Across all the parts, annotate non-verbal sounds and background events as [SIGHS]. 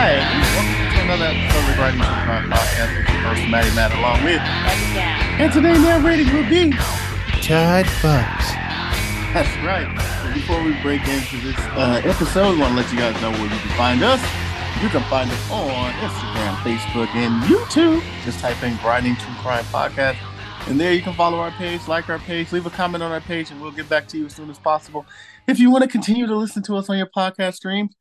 Hey, hey. Welcome to another episode of the Crime Podcast with your host, Maddie Matt, along with. And today narrating will be. Todd Fox. That's right. So before we break into this uh, episode, we want to let you guys know where you can find us. You can find us on Instagram, Facebook, and YouTube. Just type in Grinding True Crime Podcast. And there you can follow our page, like our page, leave a comment on our page, and we'll get back to you as soon as possible. If you want to continue to listen to us on your podcast streams,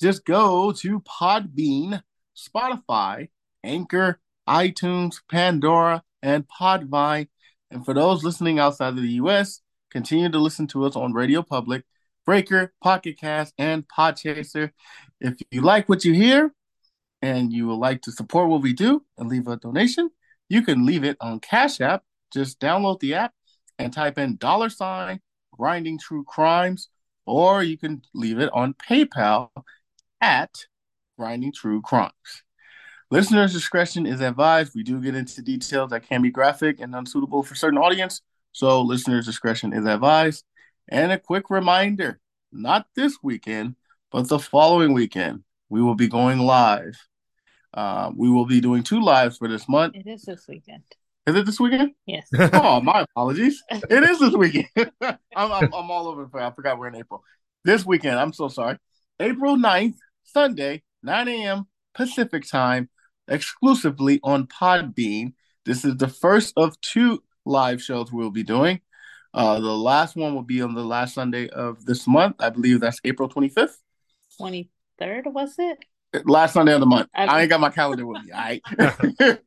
just go to Podbean, Spotify, Anchor, iTunes, Pandora, and Podvine. And for those listening outside of the US, continue to listen to us on Radio Public, Breaker, Pocket Cast, and Podchaser. If you like what you hear and you would like to support what we do and leave a donation, you can leave it on Cash App. Just download the app and type in dollar sign grinding true crimes, or you can leave it on PayPal at grinding true crimes. Listeners' discretion is advised. We do get into details that can be graphic and unsuitable for certain audience, so listeners' discretion is advised. And a quick reminder: not this weekend, but the following weekend, we will be going live. Uh, we will be doing two lives for this month. It is this weekend. Is it this weekend? Yes. [LAUGHS] oh, my apologies. It is this weekend. [LAUGHS] I'm, I'm, I'm all over the place. I forgot we're in April. This weekend, I'm so sorry. April 9th, Sunday, 9 a.m. Pacific time, exclusively on Podbean. This is the first of two live shows we'll be doing. Uh, the last one will be on the last Sunday of this month. I believe that's April 25th. 23rd, was it? Last Sunday of the month. Okay. I ain't got my calendar with me. All right. [LAUGHS]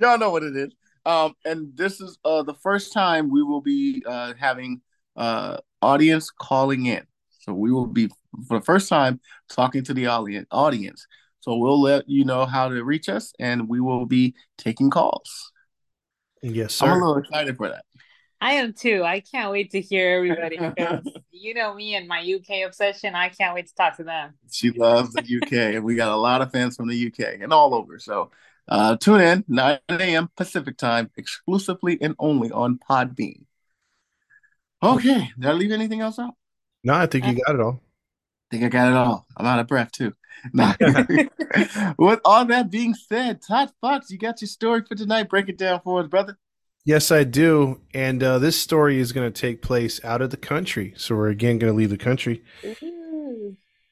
Y'all know what it is. Um, and this is uh the first time we will be uh having uh audience calling in. So we will be for the first time talking to the audience audience. So we'll let you know how to reach us and we will be taking calls. Yes, I'm a little excited for that. I am too. I can't wait to hear everybody [LAUGHS] you know me and my UK obsession. I can't wait to talk to them. She loves the UK, and we got a lot of fans from the UK and all over. So uh, tune in 9 a.m. Pacific time, exclusively and only on Podbean. Okay, did I leave anything else out? No, I think you got it all. I think I got it all. I'm out of breath too. [LAUGHS] Nah. [LAUGHS] With all that being said, Todd Fox, you got your story for tonight. Break it down for us, brother. Yes, I do. And uh, this story is going to take place out of the country. So we're again going to leave the country.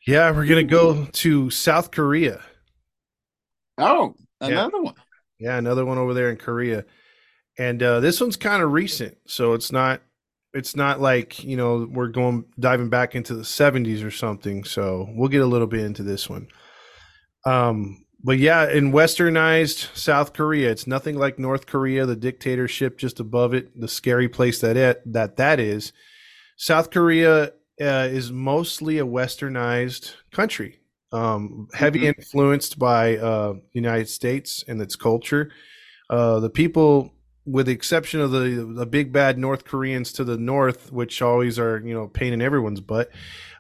Yeah, we're going to go to South Korea. Oh, Yeah. another one. Yeah, another one over there in Korea. And uh, this one's kind of recent, so it's not it's not like, you know, we're going diving back into the 70s or something. So we'll get a little bit into this one. Um but yeah, in westernized South Korea, it's nothing like North Korea, the dictatorship just above it, the scary place that it that that is. South Korea uh, is mostly a westernized country, um, heavy Mhm. influenced by uh, United States and its culture. Uh, the people, with the exception of the the big bad North Koreans to the north, which always are you know pain in everyone's butt,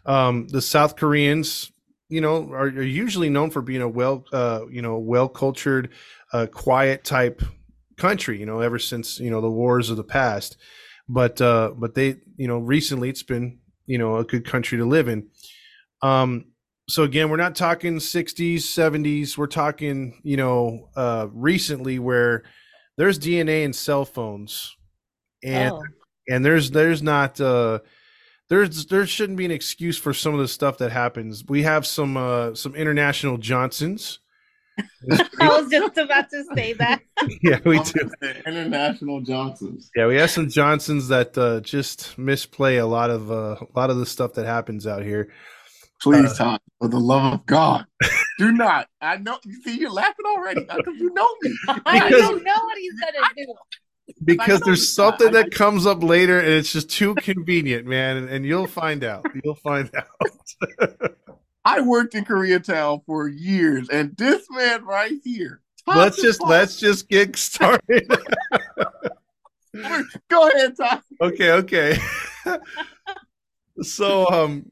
um, the South Koreans, you know, are, are usually known for being a well, uh, you know, well cultured, uh, quiet type country. You know, ever since you know the wars of the past, but uh, but they, you know, recently it's been you know a good country to live in. Um, so again, we're not talking 60s, 70s. We're talking, you know, uh, recently where there's DNA in cell phones, and oh, and there's there's not uh, there's there shouldn't be an excuse for some of the stuff that happens. We have some uh, some international Johnsons [LAUGHS] I was just about to say that. [LAUGHS] yeah, we I'm do. International Johnsons. Yeah, we have some Johnsons that uh, just misplay a lot of uh, a lot of the stuff that happens out here. Please, Uh, Todd, for the love of God, do not. I know. You see, you're laughing already. because you know me? I don't know what he's gonna do. Because there's something not. that comes up later, and it's just too convenient, man. And, and you'll find out. You'll find out. [LAUGHS] I worked in Koreatown for years, and this man right here. Todd let's just DePaul- let's just get [LAUGHS] started. go ahead, Todd. okay, okay. [LAUGHS] so um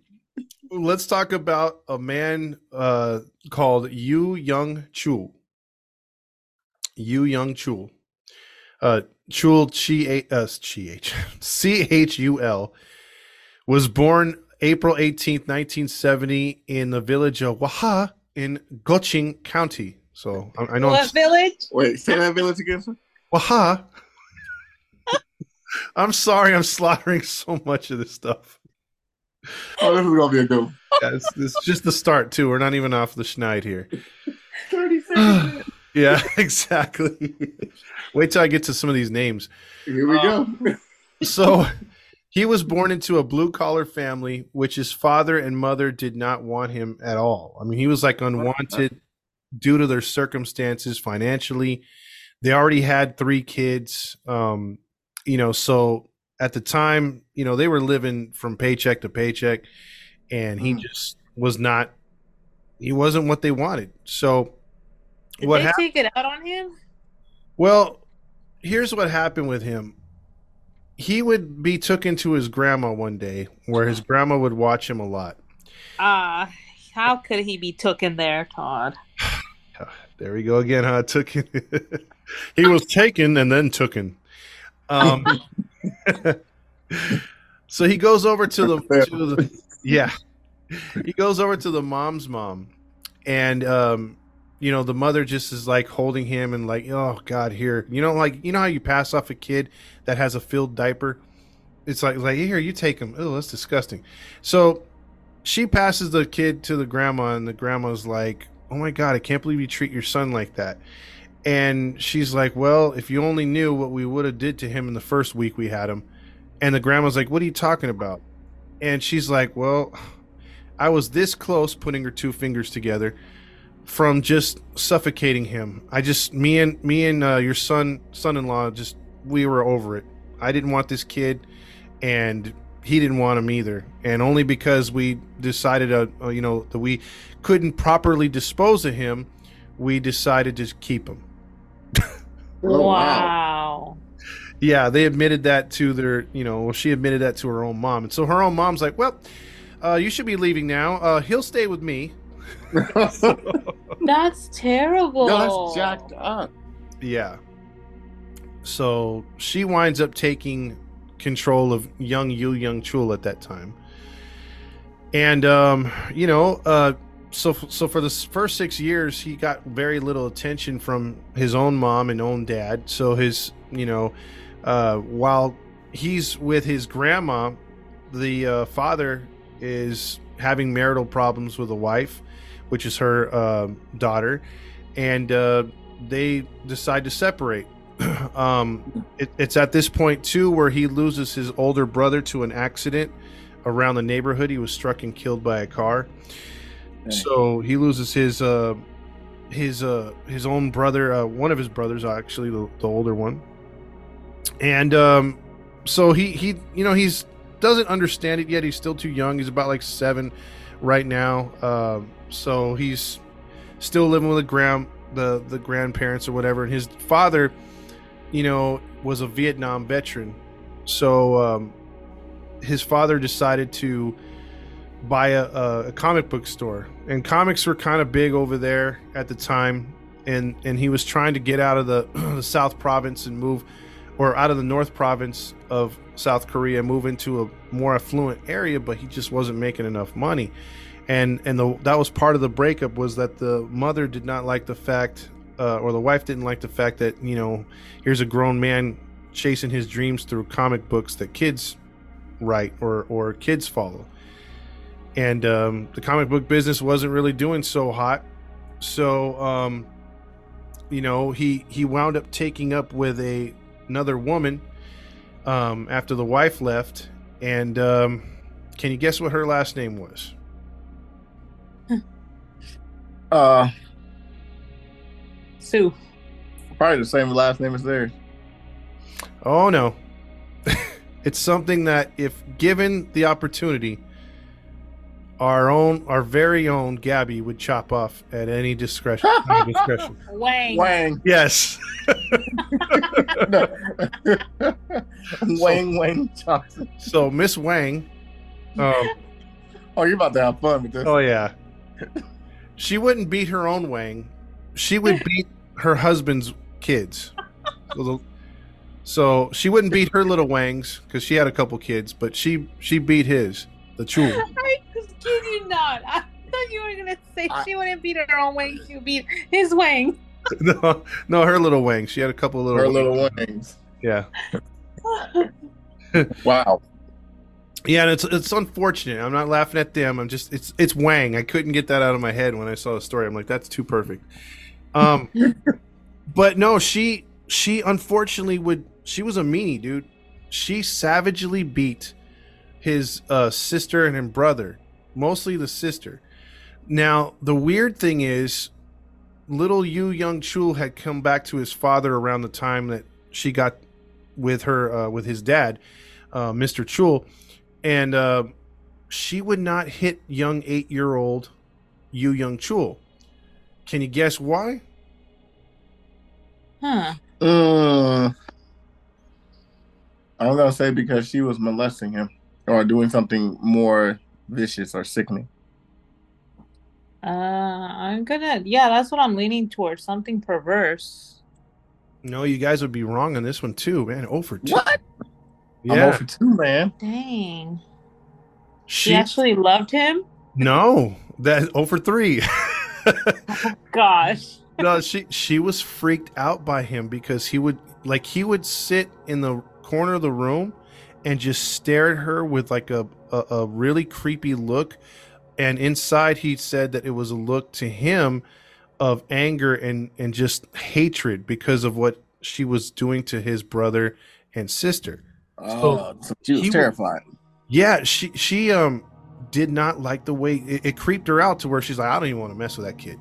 let's talk about a man uh called Yu Young Chul. Yu Young Chul. Uh Chul Chi uh, Chi H [LAUGHS] C H U L was born April 18th, 1970 in the village of Waha in Goching County. So I, I know I'm What village? Wait, say that village again. Waha. [LAUGHS] I'm sorry, I'm slaughtering so much of this stuff. Oh, this is gonna be a good one. [LAUGHS] Yeah, it's, it's just the start too. We're not even off the schneid here. Thirty seconds. Yeah, [LAUGHS] exactly. Wait till I get to some of these names. Here we go. So, he was born into a blue collar family, which his father and mother did not want him at all. I mean, he was like unwanted due to their circumstances financially. They already had three kids. Um, you know, so at the time, you know, they were living from paycheck to paycheck, and he Mhm. just was not. He wasn't what they wanted. So, Did what they happened? take it out on him? Well, here's what happened with him. He would be took into his grandma one day, where his grandma would watch him a lot. Ah, how could he be took in there, Todd? [SIGHS] There we go again, huh? Took [LAUGHS] he was taken and then tooken. Um, [LAUGHS] [LAUGHS] so he goes over to the, to the yeah, he goes over to the mom's mom, and um, you know the mother just is like holding him and like, oh God, here, you know, like you know how you pass off a kid that has a filled diaper. It's like like here, you take him. Oh, that's disgusting. So she passes the kid to the grandma, and the grandma's like, "Oh my god, I can't believe you treat your son like that." And she's like, "Well, if you only knew what we would have did to him in the first week we had him." And the grandma's like, "What are you talking about?" And she's like, "Well, I was this close putting her two fingers together from just suffocating him. I just me and me and uh, your son son-in-law just we were over it. I didn't want this kid and he didn't want him either. And only because we decided uh, uh, you know that we couldn't properly dispose of him, we decided to keep him. Oh, wow. wow. Yeah, they admitted that to their, you know, well, she admitted that to her own mom. And so her own mom's like, well, uh, you should be leaving now. Uh, he'll stay with me. [LAUGHS] That's terrible. No, that's jacked up. Yeah. So she winds up taking control of young Yu Young Chul at that time. And um, you know, uh so so for the first 6 years he got very little attention from his own mom and own dad. So his, you know, uh while he's with his grandma, the uh, father is having marital problems with a wife, which is her uh, daughter, and uh, they decide to separate. [CLEARS THROAT] um, it, it's at this point too where he loses his older brother to an accident around the neighborhood. He was struck and killed by a car. So he loses his uh, his uh, his own brother, uh, one of his brothers, actually the, the older one, and um, so he he you know he's doesn't understand it yet. He's still too young. He's about like seven right now. Um, so he's still living with the grand the the grandparents or whatever. And his father, you know, was a Vietnam veteran. So um, his father decided to buy a, a, a comic book store, and comics were kind of big over there at the time. And and he was trying to get out of the, [CLEARS THROAT] the South Province and move, or out of the North Province of South Korea, move into a more affluent area, but he just wasn't making enough money. And and the that was part of the breakup was that the mother did not like the fact, uh, or the wife didn't like the fact that you know here's a grown man chasing his dreams through comic books that kids write or or kids follow. And um, the comic book business wasn't really doing so hot, so um, you know, he he wound up taking up with a another woman um, after the wife left. And um, can you guess what her last name was? Uh, Sue. probably the same last name as theirs. Oh no. [LAUGHS] it's something that if given the opportunity our own our very own Gabby would chop off at any discretion. any [LAUGHS] discretion. Wang. Wang. Yes. No. [LAUGHS] Wang Wang Johnson. So Miss Wang um Oh, you're about to have fun with this. oh yeah. She wouldn't beat her own Wang. She would [LAUGHS] beat her husband's kids. So, the- so she wouldn't beat her little Wangs because she had a couple kids, but she she beat his, the Chul. I just kid you not. I thought you were gonna say I- she wouldn't beat her own wang, she would beat his wing. [LAUGHS] no, no, her little wing. She had a couple little. Her little wings. Yeah, [LAUGHS] [LAUGHS] Wow. yeah, and it's it's unfortunate. I'm not laughing at them. I'm just it's it's Wang. I couldn't get that out of my head when I saw the story. I'm like, that's too perfect. Um, but no, she she unfortunately would. She was a meanie, dude. She savagely beat his uh, sister and his brother, mostly the sister. Now the weird thing is, little Yu Young Chul had come back to his father around the time that she got with her uh, with his dad, uh, Mr. Chul, and uh, she would not hit young eight year old Yu Young Chul. Can you guess why? Huh. Mm. I'm gonna say because she was molesting him or doing something more vicious or sickening. Uh, I'm gonna. Yeah, that's what I'm leaning towards. Something perverse. No, you guys would be wrong on this one too, man. Over two. What? I'm Yeah, over two, man. Dang. She she actually loved him. no that over three. Oh [LAUGHS] gosh. no, she she was freaked out by him because he would like he would sit in the corner of the room and just stare at her with like a a, a really creepy look, and inside he said that it was a look to him of anger and and just hatred because of what she was doing to his brother and sister. Oh, so she was he would- terrified. Yeah, she she um did not like the way it, it creeped her out to where she's like, I don't even want to mess with that kid.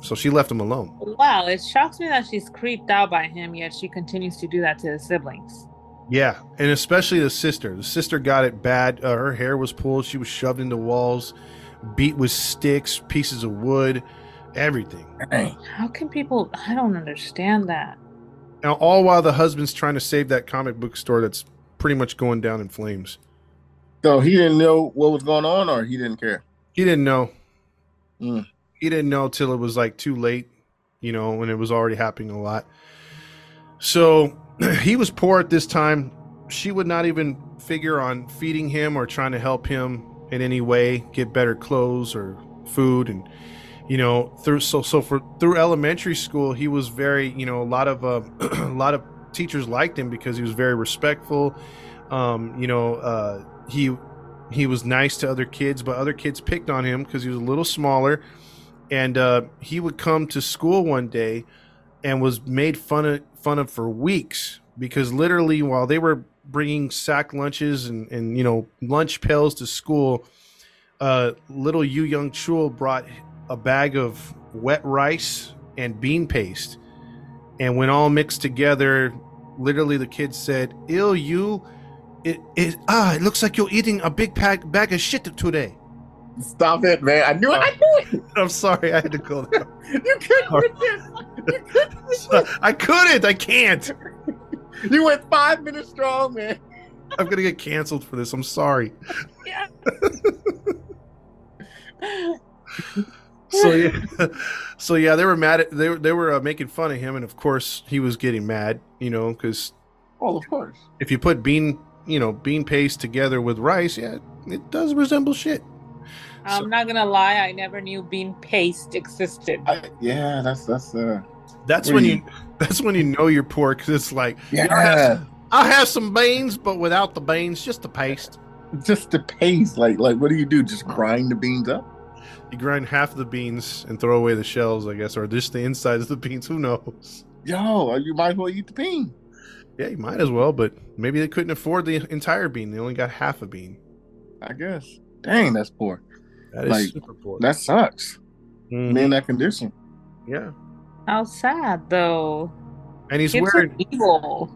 So she left him alone. Wow, it shocks me that she's creeped out by him, yet she continues to do that to his siblings. Yeah, and especially the sister. The sister got it bad. Uh, her hair was pulled. She was shoved into walls, beat with sticks, pieces of wood, everything. How can people? I don't understand that. Now, all while the husband's trying to save that comic book store that's pretty much going down in flames. So he didn't know what was going on, or he didn't care. He didn't know. Mm. He didn't know till it was like too late, you know, when it was already happening a lot. So [CLEARS THROAT] he was poor at this time. She would not even figure on feeding him or trying to help him in any way get better clothes or food. And you know through so so for through elementary school he was very you know a lot of uh, [CLEARS THROAT] a lot of teachers liked him because he was very respectful. Um you know uh he he was nice to other kids but other kids picked on him because he was a little smaller. And uh he would come to school one day and was made fun of fun of for weeks because literally while they were bringing sack lunches and and you know lunch pails to school uh little Yu Young Chul brought a bag of wet rice and bean paste and when all mixed together. Literally the kids said ill you it, it ah it looks like you're eating a big pack bag of shit today Stop it, man! I knew it. I knew it. [LAUGHS] i'm sorry i had to go there. You couldn't. You, couldn't. [LAUGHS] i couldn't i can't [LAUGHS] you went five minutes strong, man. i'm gonna get canceled for this i'm sorry Yeah. so yeah, so yeah, they were mad at they were they were uh, making fun of him, and of course he was getting mad, you know, because Oh, of course. if you put bean, you know, bean paste together with rice, yeah, it does resemble shit. I'm not gonna lie, I never knew bean paste existed. I, yeah, that's that's uh. That's when you, you- [LAUGHS] that's when you know you're poor because it's like Yeah, I'll have some beans, but without the beans, just the paste. [LAUGHS] just the paste. Like, like, what do you do? Just grind the beans up? You grind half of the beans and throw away the shells, I guess, or just the insides of the [LAUGHS] beans. Who knows? Yo, you might as well eat the bean. Yeah, you might as well, but maybe they couldn't afford the entire bean. They only got half a bean. I guess. Dang, that's poor. That is Like, super poor. That sucks. Mhm. Be in that condition. Yeah, How sad though. and he's Kids wearing are evil.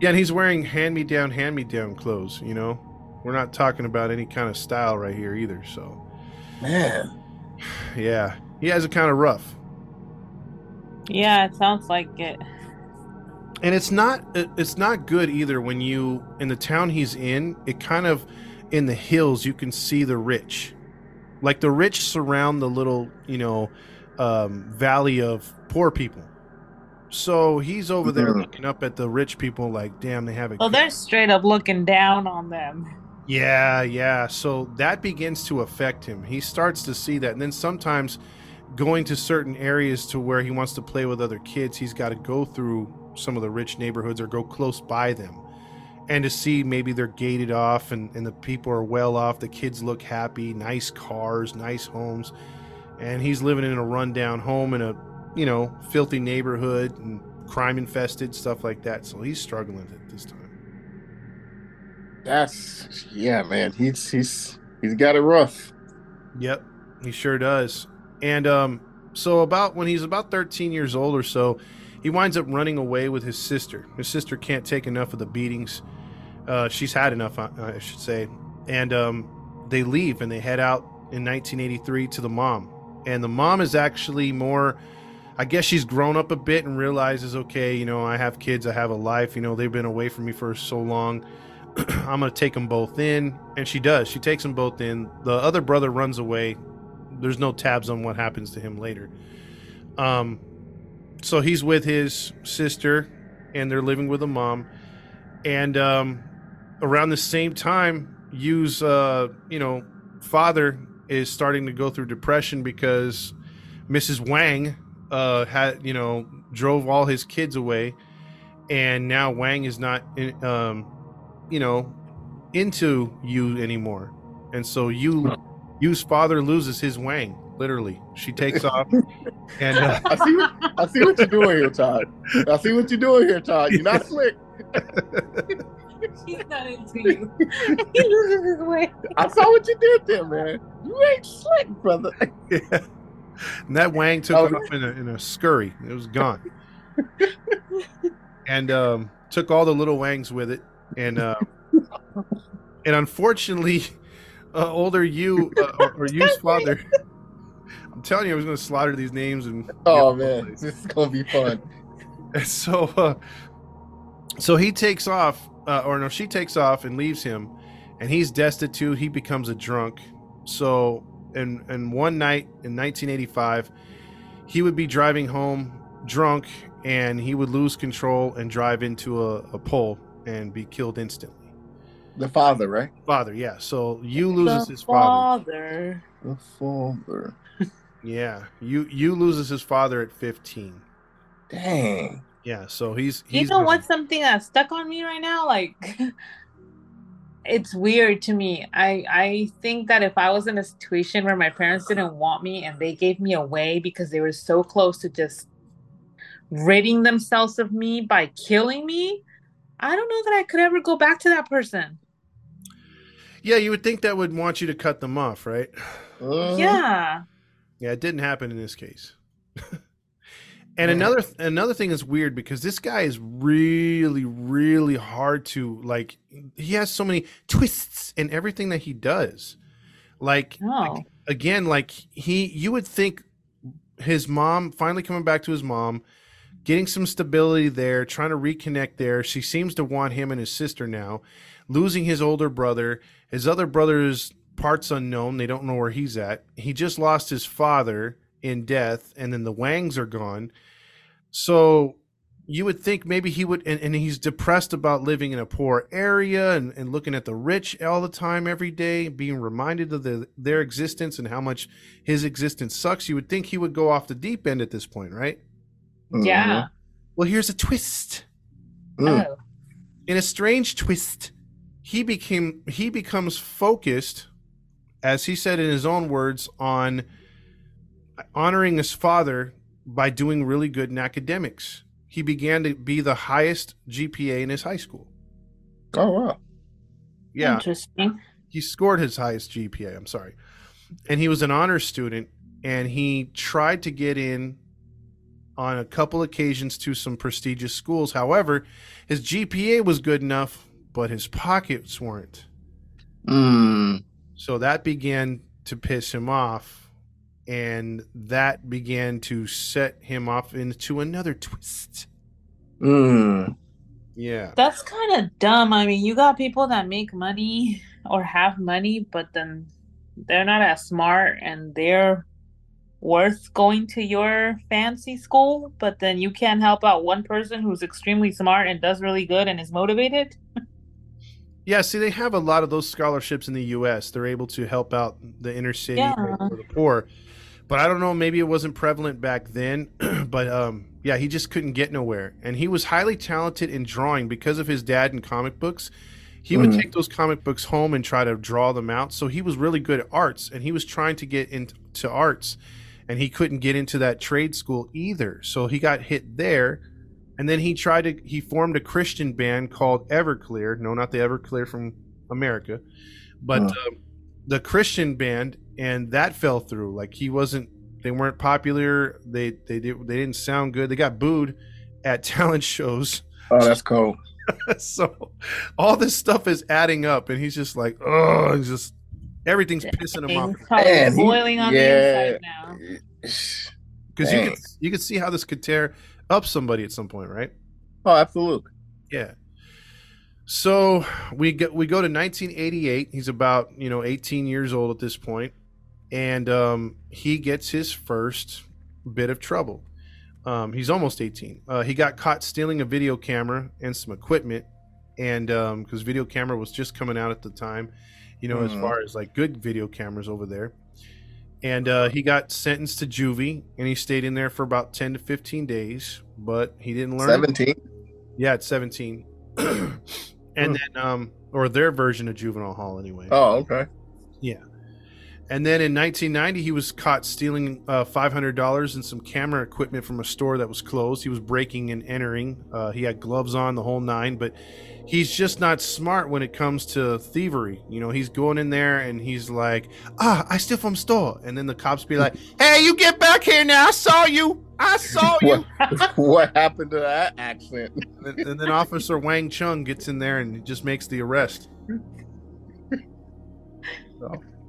yeah, and he's wearing hand me down, hand me down clothes. You know, we're not talking about any kind of style right here either. So Man. [SIGHS] yeah, he has it kind of rough. Yeah, it sounds like it. and it's not it's not good either when you in the town he's in it kind of in the hills you can see the rich like the rich surround the little you know um, valley of poor people so he's over there looking up at the rich people like damn they have it Well, good." they're straight up looking down on them. Yeah, yeah. So that begins to affect him. He starts to see that. And then sometimes going to certain areas to where he wants to play with other kids, he's got to go through some of the rich neighborhoods or go close by them. And to see maybe they're gated off and, and the people are well off, the kids look happy, nice cars, nice homes. And he's living in a rundown home in a, you know, filthy neighborhood and crime infested, stuff like that. So he's struggling at this time. That's yeah, man. He's he's he's got it rough. Yep, he sure does. And um, so about when he's about 13 years old or so, he winds up running away with his sister. His sister can't take enough of the beatings. Uh, she's had enough, I, should say. And um, they leave and they head out in 1983 to the mom. And the mom is actually more, I guess she's grown up a bit and realizes, okay, you know, I have kids, I have a life. You know, they've been away from me for so long. [CLEARS THROAT] I'm going to take them both in. And she does. She takes them both in. The other brother runs away. There's no tabs on what happens to him later. Um, so he's with his sister and they're living with a mom. And um, around the same time, Yu's, uh, you know, father is starting to go through depression because Mrs. Wang uh, had, you know, drove all his kids away. And now Wang is not, in, um, you know, into you anymore. And so you, Yu's father loses his Wang, literally. She takes off. [LAUGHS] And uh, I see what I see what you're doing here, Todd. I see what you're doing here, Todd. You're not [LAUGHS] slick. [LAUGHS] [LAUGHS] He's not into you. [LAUGHS] he loses his way. I saw what you did there, man. You ain't slick, brother. Yeah. [LAUGHS] And that Wang took Oh. off in a, in a scurry. It was gone. and um, took all the little Wangs with it. And uh, and unfortunately, uh, older you uh, or, or you's father. I'm telling you, I was going to slaughter these names and. Oh man, this is gonna be fun. And so, uh, so he takes off, uh, or no, she takes off and leaves him, and he's destitute. He becomes a drunk. So, and and one night in 1985, he would be driving home drunk, and he would lose control and drive into a, a pole and be killed instantly. The father, right? Father, yeah. So you loses The his father. father. The father. Yeah, you you loses his father at 15. Dang. Yeah, so he's You he's know gone. what's something that's stuck on me right now? Like [LAUGHS] it's weird to me. I I think that if I was in a situation where my parents didn't want me and they gave me away because they were so close to just ridding themselves of me by killing me, I don't know that I could ever go back to that person. Yeah, you would think that would want you to cut them off, right? Uh, Yeah. Yeah, it didn't happen in this case. [LAUGHS] and another another thing is weird because this guy is really really hard to like he has so many twists in everything that he does. Like Oh. again like he you would think his mom finally coming back to his mom getting some stability there trying to reconnect there. She seems to want him and his sister now losing his older brother. His other brother's parts unknown. They don't know where he's at. He just lost his father in death and then the wangs are gone so you would think maybe he would and, and he's depressed about living in a poor area and, and looking at the rich all the time every day being reminded of the, their existence and how much his existence sucks you would think he would go off the deep end at this point right mhm. Yeah. well here's a twist Mm. Oh. in a strange twist he became he becomes focused as he said in his own words on honoring his father by doing really good in academics. He began to be the highest GPA in his high school. Oh wow. Yeah, Interesting. he scored his highest GPA. I'm sorry, and he was an honors student, and he tried to get in on a couple occasions to some prestigious schools. However, his GPA was good enough, but his pockets weren't. Mm. So that began to piss him off, and that began to set him off into another twist. Mm. Yeah. That's kind of dumb. I mean, you got people that make money or have money, but then they're not as smart and they're worth going to your fancy school, but then you can't help out one person who's extremely smart and does really good and is motivated. Yeah, see, they have a lot of those scholarships in the U.S. They're able to help out the inner city Yeah. or, or the poor. But I don't know, maybe it wasn't prevalent back then. [CLEARS THROAT] but um, yeah, he just couldn't get nowhere. And he was highly talented in drawing because of his dad and comic books. He would Mhm. take those comic books home and try to draw them out. So he was really good at arts, and he was trying to get into arts, and he couldn't get into that trade school either. So he got hit there. And then he tried to he formed a Christian band called Everclear. No, not the Everclear from America, but um, the Christian band, and that fell through. Like he wasn't. They weren't popular. They they did they didn't sound good. They got booed at [LAUGHS] talent shows. Oh, that's cool. [LAUGHS] so all this stuff is adding up, and he's just like, oh, he's just everything's pissing him off He's probably he- boiling on yeah. the inside now. [SIGHS] because you Dang. could you could see how this could tear up somebody at some point, right? Oh, absolutely. Yeah. So we get we go to 1988. He's about you know 18 years old at this point, and um, he gets his first bit of trouble. Um, he's almost 18. Uh, he got caught stealing a video camera and some equipment, and because video camera was just coming out at the time, you know, as Mhm. far as like good video cameras over there. And uh, he got sentenced to juvie, and he stayed in there for about 10 to 15 days, but he didn't learn. Seventeen. Yeah, it's 17. [CLEARS THROAT] and then um or their version of juvenile hall anyway. Oh, okay. And then in 1990 he was caught stealing uh, $500 and some camera equipment from a store that was closed. He was breaking and entering. Uh, he had gloves on the whole nine, but he's just not smart when it comes to thievery. You know, he's going in there and he's like, "Ah, I steal from store." And then the cops be like, [LAUGHS] "Hey, you get back here now. I saw you. I saw [LAUGHS] you." What, [LAUGHS] what happened to that accent? And then, and then Officer Wang Chung gets in there and just makes the arrest.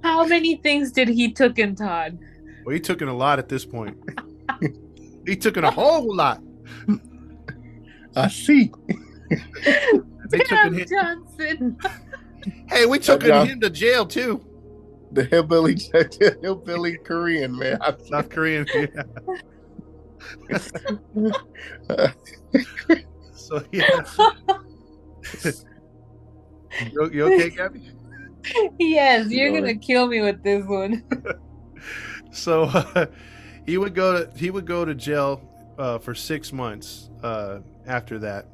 How many things did he took in Todd? Well, he took in a lot at this point. [LAUGHS] he took in a whole lot. I see. They took in him, Johnson. hey, we took Yeah. him to jail too. The hillbilly, the [LAUGHS] hillbilly Korean man. I- South Korean. Yeah. [LAUGHS] So yeah. you, you okay, Gabby? [LAUGHS] yes, you're gonna kill me with this one. [LAUGHS] So uh, [LAUGHS] he would go to he would go to jail uh, for six months uh, after that,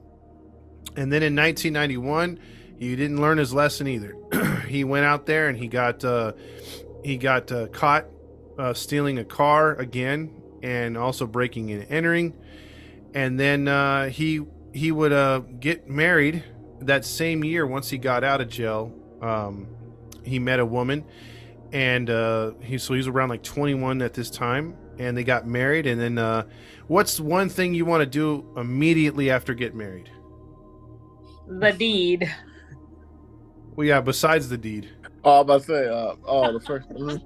and then in 1991 he didn't learn his lesson either. [CLEARS THROAT] he went out there and he got uh, he got uh, caught uh, stealing a car again and also breaking and entering, and then uh, he he would uh, get married that same year once he got out of jail. Um, he met a woman and uh he so he's around like 21 at this time and they got married and then uh what's one thing you want to do immediately after getting married The deed. well yeah besides the deed Oh, I'm about to say, uh, oh, the first. [LAUGHS] mm,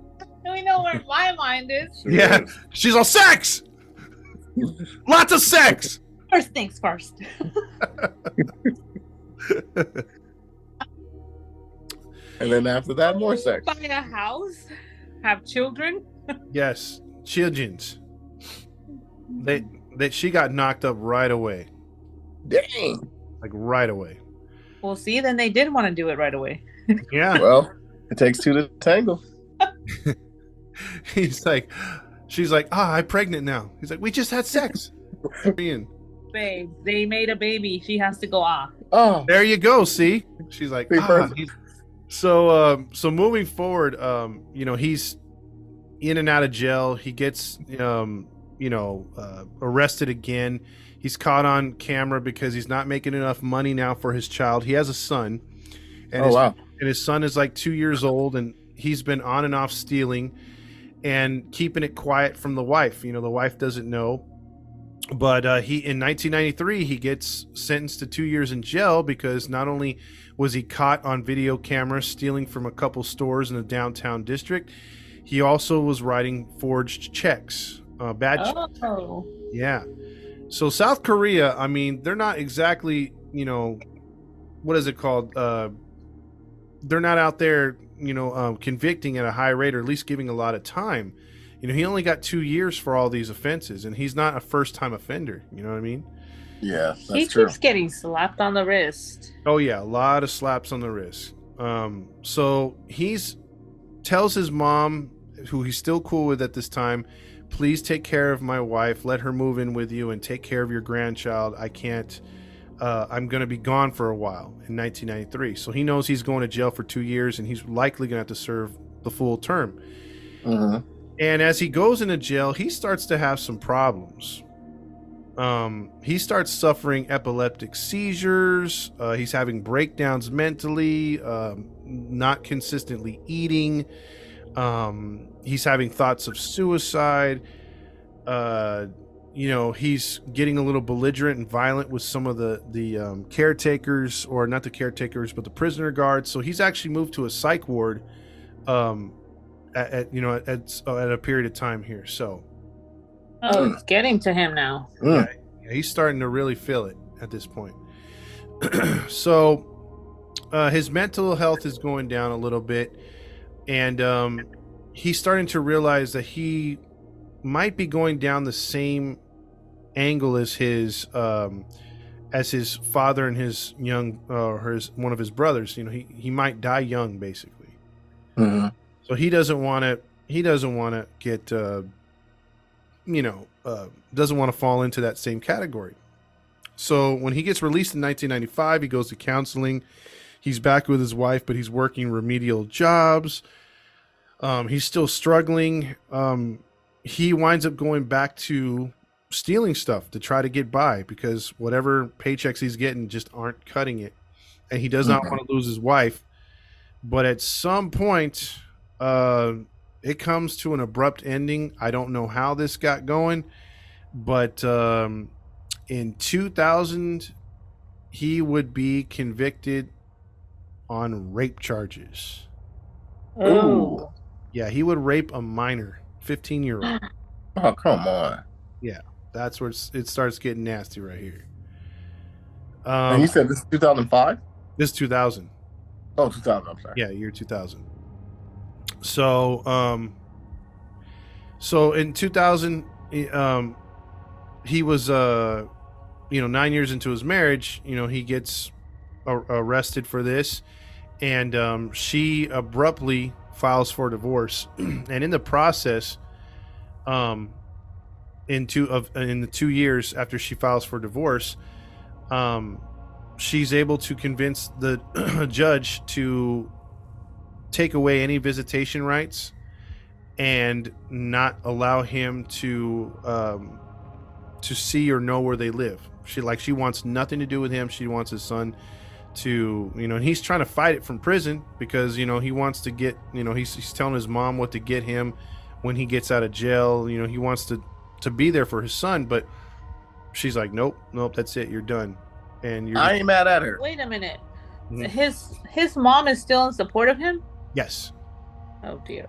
We know where my mind is. sure Yeah. is. she's all sex lots of sex First things first. [LAUGHS] [LAUGHS] And then after that, more sex. Buy a house, have children. yes children's they that she got knocked up right away Dang. like right away Well, see, then they did want to do it right away. [LAUGHS] yeah Well, it takes two to tango. [LAUGHS] he's like she's like ah i'm pregnant now he's like we just had sex [LAUGHS] Ian, Babe, they made a baby. She has to go off. Oh, There you go. See, she's like, "Ah," he's- so um, so moving forward, um, you know, he's in and out of jail. He gets, um, you know, uh, arrested again. He's caught on camera because he's not making enough money now for his child. He has a son, and oh his, wow. and his son is like two years old, and he's been on and off stealing and keeping it quiet from the wife. You know, the wife doesn't know. But uh, he in 1993 he gets sentenced to two years in jail because not only was he caught on video camera stealing from a couple stores in the downtown district, he also was writing forged checks, uh, bad checks. Oh. Yeah. So South Korea, I mean, they're not exactly, you know, what is it called? Uh, they're not out there, you know, um, convicting at a high rate or at least giving a lot of time. You know, he only got two years for all these offenses, and he's not a first-time offender. You know what I mean? Yeah, He that's true. keeps getting slapped on the wrist. Oh yeah, a lot of slaps on the wrist. Um, so he's tells his mom, who he's still cool with at this time, please take care of my wife. Let her move in with you and take care of your grandchild. I can't. Uh, I'm going to be gone for a while in 1993. So he knows he's going to jail for two years, and he's likely going to have to serve the full term. Mhm. And as he goes into jail, he starts to have some problems. Um, he starts suffering epileptic seizures. Uh, he's having breakdowns mentally, um, not consistently eating. Um, he's having thoughts of suicide. Uh, you know, he's getting a little belligerent and violent with some of the the um, caretakers, or not the caretakers, but the prisoner guards. So he's actually moved to a psych ward. Um, at, at you know at, at at a period of time here. So Oh, Mm. it's getting to him now. Mm. yeah, he's starting to really feel it at this point. [CLEARS THROAT] so uh, his mental health is going down a little bit, and um, he's starting to realize that he might be going down the same angle as his um, as his father and his young uh, or his one of his brothers. You know, he he might die young, basically. Mhm. So he doesn't want to. He doesn't want to get. Uh, you know, uh, doesn't want to fall into that same category. So when he gets released in 1995, he goes to counseling. He's back with his wife, but he's working remedial jobs. Um, he's still struggling. Um, he winds up going back to stealing stuff to try to get by because whatever paychecks he's getting just aren't cutting it, and he does not want to lose his wife. But at some point, uh, it comes to an abrupt ending. I don't know how this got going, but um, in 2000, he would be convicted on rape charges. Oh. Yeah, he would rape a minor, 15 year old. [GASPS] Oh come on. Yeah, that's where it's, it starts getting nasty right here. and Um, you said this is 2005? this is 2000. Oh, 2000. I'm sorry. Yeah, year 2000. So, um, so in 2000, he- um, he was, uh, you know, nine years into his marriage, you know, he gets arrested for this, and um, she abruptly files for divorce, [CLEARS THROAT] and in the process, um, in two of in the two years after she files for divorce, um, she's able to convince the [CLEARS THROAT] judge to take away any visitation rights and not allow him to um, to see or know where they live. She like she wants nothing to do with him. She wants his son to you know, and he's trying to fight it from prison because you know he wants to get you know he's, he's telling his mom what to get him when he gets out of jail. You know he wants to to be there for his son, but she's like, nope, nope, that's it, you're done, and you're I ain't mad at her. Wait a minute. Mhm. His his mom is still in support of him? Yes, Oh dear.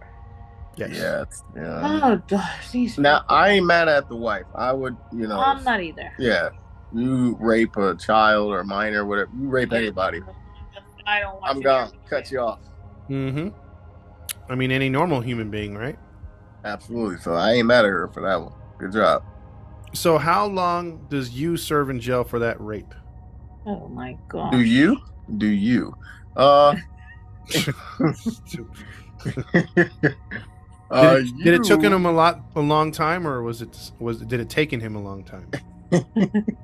yes, Yeah, it's, yeah. Oh gosh, these Now people. I ain't mad at the wife. I would, you know. I'm not either. Yeah, you rape a child or minor, whatever. You rape anybody. I don't want I'm to gone. hear Cut you off. Mm-hmm. I mean, any normal human being, right? Absolutely. So I ain't mad at her for that one. Good job. So, how long does you serve in jail for that rape? Oh my god. Do you? Do you? Uh. Uh, [LAUGHS] did, it, did it took you- him a lot, a long time, or was it was did it taken him a long time? [LAUGHS]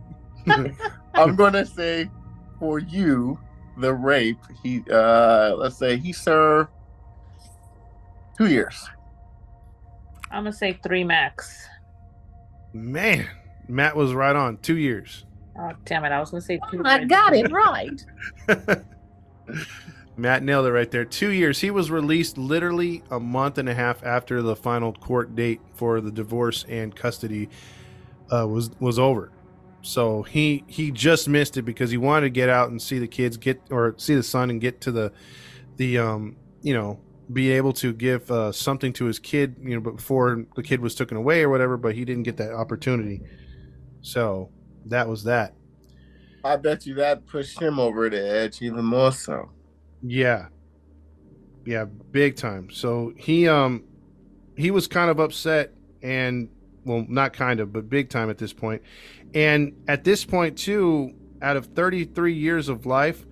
[LAUGHS] I'm gonna say for you, the rape. He uh, let's say he served two years. I'm gonna say three max. Man, Matt was right on. Two years. Oh damn it! I was gonna say two. I got it right. Matt nailed it right there. Two years. He was released literally a month and a half after the final court date for the divorce and custody uh, was was over. So he he just missed it because he wanted to get out and see the kids get or see the son and get to the the um you know be able to give uh, something to his kid you know before the kid was taken away or whatever. But he didn't get that opportunity. So that was that. I bet you that pushed him over the edge even more so. Yeah. Yeah, big time. So he um he was kind of upset and well, not kind of, but big time at this point. And at this point too, out of 33 years of life,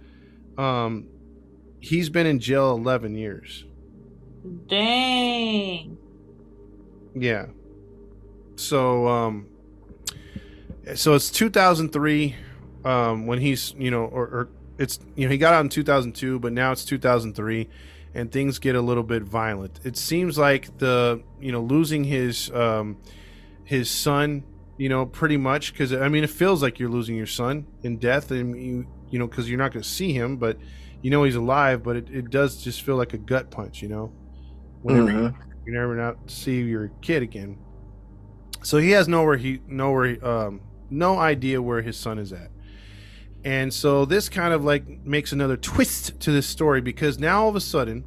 um he's been in jail 11 years. Dang. Yeah. So um so it's 2003 um when he's, you know, or, or it's you know, he got out in 2002, but now it's 2003 and things get a little bit violent. It seems like the, you know, losing his um his son, you know, pretty much cuz I mean it feels like you're losing your son in death and you you know cuz you're not going to see him, but you know he's alive, but it, it does just feel like a gut punch, you know. Whenever Mhm. you never not see your kid again. So he has nowhere he nowhere um no idea where his son is at. And so this kind of like makes another twist to this story because now all of a sudden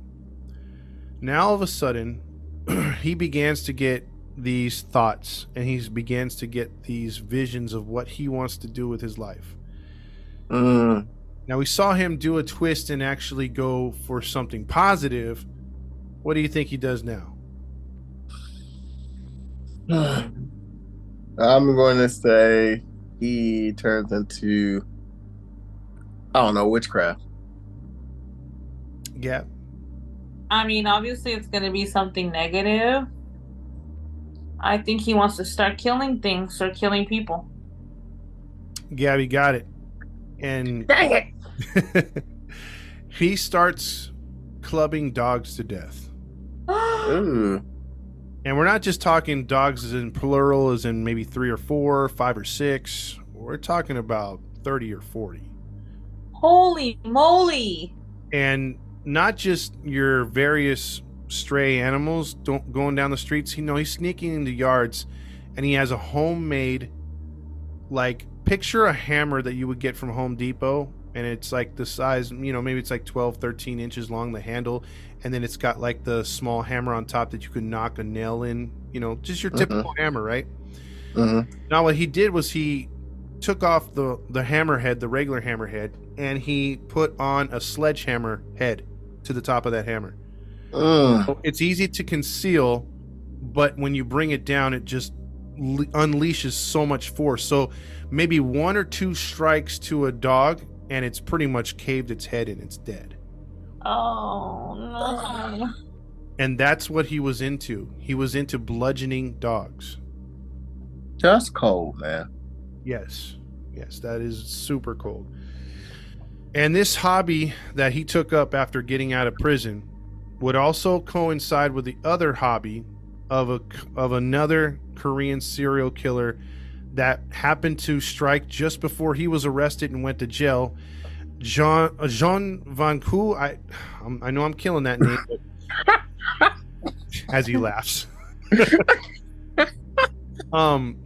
now all of a sudden [CLEARS THROAT] he begins to get these thoughts and he begins to get these visions of what he wants to do with his life. Mm. Now we saw him do a twist and actually go for something positive. What do you think he does now? [SIGHS] I'm going to say he turns into I don't know witchcraft. Yeah. I mean, obviously, it's gonna be something negative. I think he wants to start killing things or killing people. Gabby got it. And Dang it! [LAUGHS] he starts clubbing dogs to death. [GASPS] Ooh. And we're not just talking dogs as in plural, as in maybe three or four, five or six. We're talking about 30 or 40. Holy moly! And not just your various stray animals don't going down the streets. You know, he's sneaking into yards and he has a homemade like picture a hammer that you would get from Home Depot and it's like the size, you know, maybe it's like 12, 13 inches long the handle and then it's got like the small hammer on top that you can knock a nail in, you know, just your Mhm. typical hammer, right? Mhm. Now what he did was he took off the the hammerhead, the regular hammerhead, and he put on a sledgehammer head to the top of that hammer. Mm. So it's easy to conceal, but when you bring it down, it just le- unleashes so much force. So maybe one or two strikes to a dog, and it's pretty much caved its head and it's dead. Oh no! And that's what he was into. He was into bludgeoning dogs. That's cold, man. Yes. Yes, that is super cold. And this hobby that he took up after getting out of prison would also coincide with the other hobby of a of another Korean serial killer that happened to strike just before he was arrested and went to jail. Jean uh, Jean Van Ku, I I'm, I know I'm killing that name, but [LAUGHS] as he laughs. [LAUGHS] um,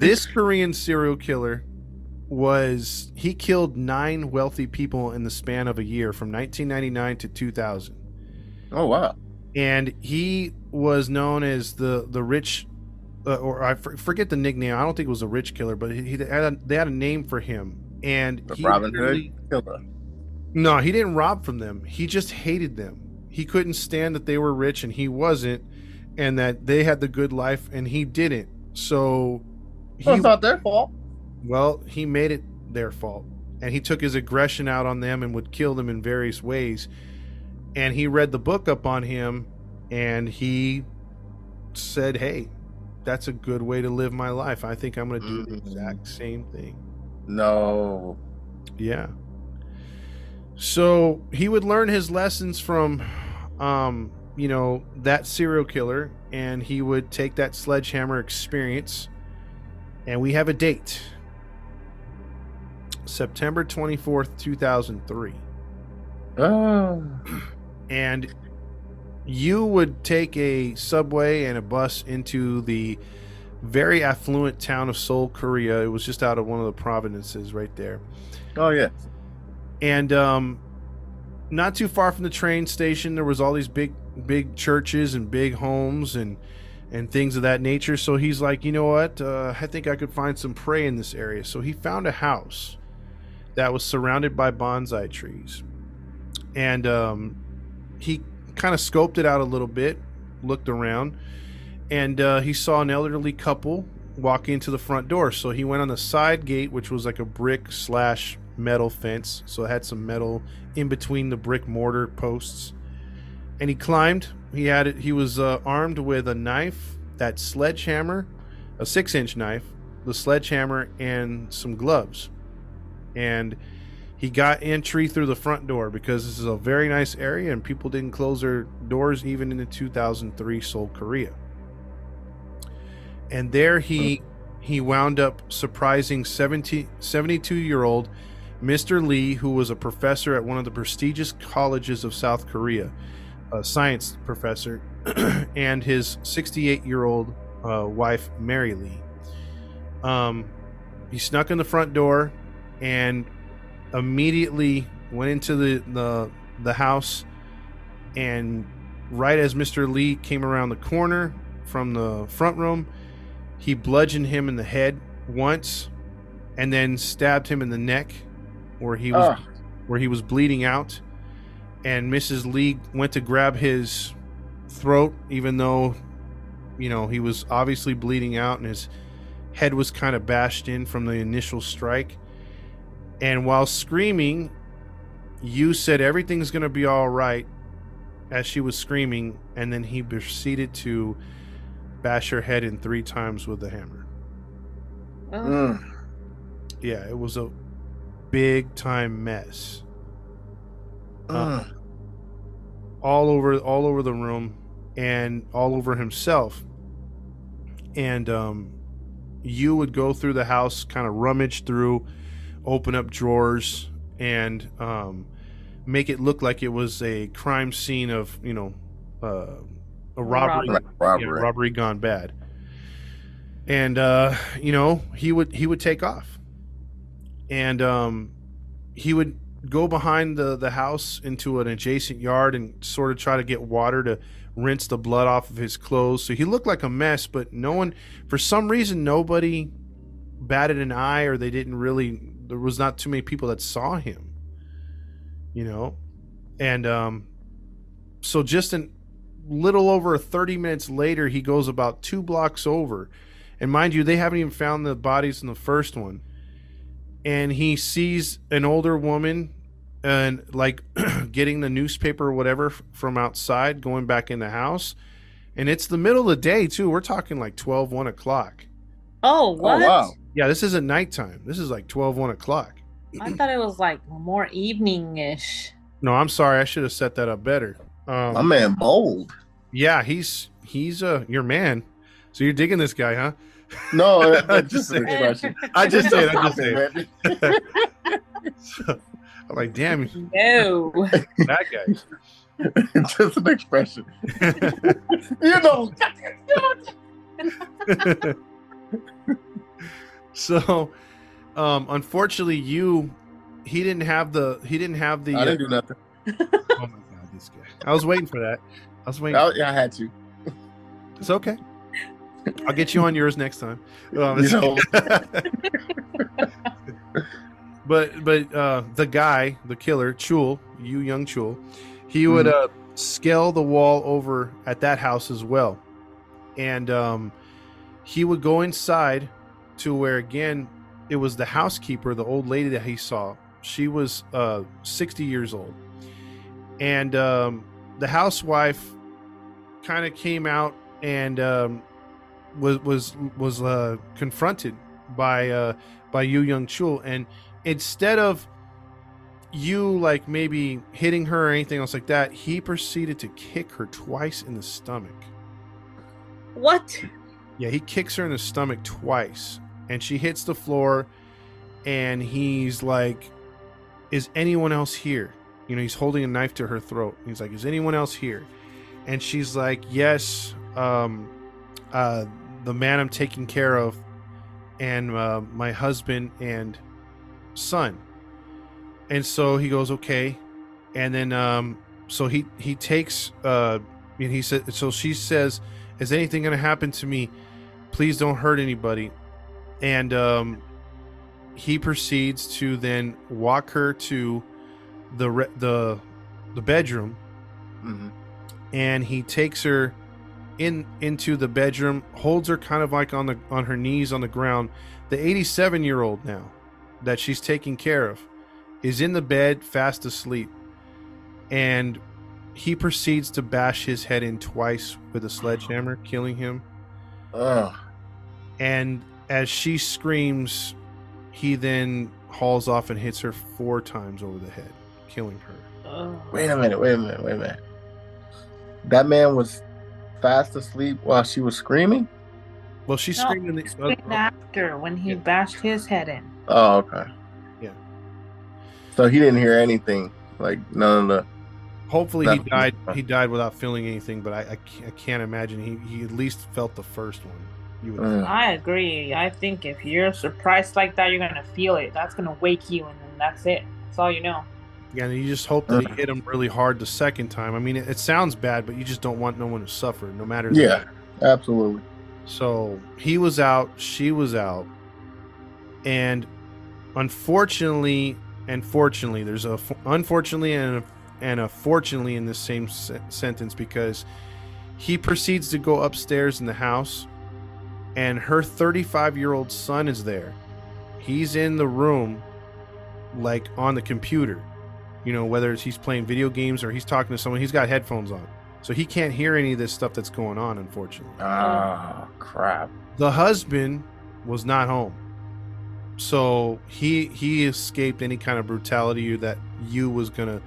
this Korean serial killer was he killed nine wealthy people in the span of a year from 1999 to 2000 Oh wow. and he was known as the the rich uh, or I forget the nickname I don't think it was a rich killer but he, he had a, they had a name for him and The Robin Hood killer. no, he didn't rob from them. He just hated them. He couldn't stand that they were rich and he wasn't, and that they had the good life and he didn't. So, Well, it's not their fault. well, he made it their fault, and he took his aggression out on them and would kill them in various ways. And he read the book up on him, and he said, "Hey, that's a good way to live my life. I think I'm going to do the Mhm. exact same thing." No. Yeah. So he would learn his lessons from um, you know, that serial killer and he would take that sledgehammer experience. And we have a date September 24th, 2003. Oh. [CLEARS THROAT] And you would take a subway and a bus into the very affluent town of Seoul, Korea. It was just out of one of the provinces right there. Oh yeah. and um not too far from the train station there was all these big big churches and big homes and and things of that nature. So he's like you know what? Uh, i think i could find some prey in this area. So he found a house that was surrounded by bonsai trees. And um, he kind of scoped it out a little bit looked around and uh, he saw an elderly couple walk into the front door. So he went on the side gate which was like a brick slash metal fence. So it had some metal in between the brick mortar posts and he climbed he had it he was uh, armed with a knife that sledgehammer a six inch knife the sledgehammer and some gloves and he got entry through the front door because this is a very nice area and people didn't close their doors even in the 2003 Seoul, Korea. And there he he wound up surprising 70, 72 year old Mr. Lee, who was a professor at one of the prestigious colleges of South Korea, a science professor, [CLEARS THROAT] and his 68 year old uh, wife, Mary Lee. Um, he snuck in the front door and immediately went into the, the, the house. And right as Mr. Lee came around the corner from the front room, he bludgeoned him in the head once and then stabbed him in the neck where he was Ah. where he was bleeding out and Mrs. Lee went to grab his throat even though you know he was obviously bleeding out and his head was kind of bashed in from the initial strike and while screaming you said everything's going to be all right as she was screaming and then he proceeded to bash her head in three times with the hammer Ugh. Mm. yeah it was a big time mess Uh, Mm. all over all over the room and all over himself. And um you would go through the house kind of rummage through open up drawers and um make it look like it was a crime scene of you know uh a robbery. Like yeah, robbery. robbery gone bad. And uh you know he would he would take off. And um he would go behind the the house into an adjacent yard and sort of try to get water to rinse the blood off of his clothes. So he looked like a mess but no one for some reason nobody batted an eye or they didn't really there was not too many people that saw him you know? And um so just a little over 30 minutes later he goes about two blocks over. And mind you they haven't even found the bodies in the first one and he sees an older woman and like [CLEARS THROAT] getting the newspaper or whatever from outside going back in the house. And it's the middle of the day too. We're talking like 12 1 o'clock. Oh, what? Oh wow. yeah this isn't nighttime. This is like 12 1 o'clock. I thought it was like more evening-ish. no i'm sorry. I should have set that up better. Um, My man bold. yeah he's he's uh your man. So you're digging this guy huh No, [LAUGHS] uh, uh, Just just an expression. i just say it i just Stop say it, it i'm like damn No. that guy just an expression. You know. [LAUGHS] so um unfortunately you he didn't have the he didn't have the I uh, didn't do nothing. [LAUGHS] oh my god this guy i was waiting for that i was waiting I, yeah, I had to. it's okay i'll get you on yours next time. Um, know. [LAUGHS] but but uh the guy the killer chul Yoo Young-chul he would uh scale the wall over at that house as well. And um he would go inside to where again it was the housekeeper the old lady that he saw. She was uh 60 years old. And um the housewife kind of came out and um was was was uh confronted by uh by Yoo Young-chul and instead of you like maybe hitting her or anything else like that, he proceeded to kick her twice in the stomach. What? Yeah, he kicks her in the stomach twice, and she hits the floor. And he's like, "Is anyone else here?" You know, he's holding a knife to her throat. He's like, "Is anyone else here?" And she's like, "Yes, um, uh, the man I'm taking care of, and uh, my husband and son." And so he goes, "Okay," and then um, so he he takes uh, and he said, so she says, "Is anything going to happen to me?" please don't hurt anybody and um he proceeds to then walk her to the re- the the bedroom hmm and he takes her in into the bedroom holds her kind of like on the on her knees on the ground. The 87 year old now that she's taking care of is in the bed fast asleep. And he proceeds to bash his head in twice with a sledgehammer killing him. Oh, and as she screams he then hauls off and hits her four times over the head killing her. Wait a minute, wait a minute, wait a minute. That man was fast asleep while she was screaming? well she's No, screaming the, Straight after when he Yeah. bashed his head in. Oh, okay. Yeah. So he didn't hear anything, like none of the. hopefully he died he died without feeling anything but i, I, can't, I can't imagine he, he at least felt the first one you would Uh, I agree. I think if you're surprised like that, you're gonna feel it. That's gonna wake you, and then that's it. That's all you know. Yeah and you just hope that he hit him really hard the second time i mean it, it sounds bad but you just don't want no one to suffer no matter the- yeah, absolutely. So he was out, she was out, and unfortunately, and fortunately, there's a unfortunately and a, and a fortunately in this same se- sentence because he proceeds to go upstairs in the house, and her 35 year old son is there. He's in the room, like on the computer, you know, whether it's he's playing video games or he's talking to someone. He's got headphones on, so he can't hear any of this stuff that's going on. Unfortunately. Ah, crap. the husband was not home so he he escaped any kind of brutality that you was gonna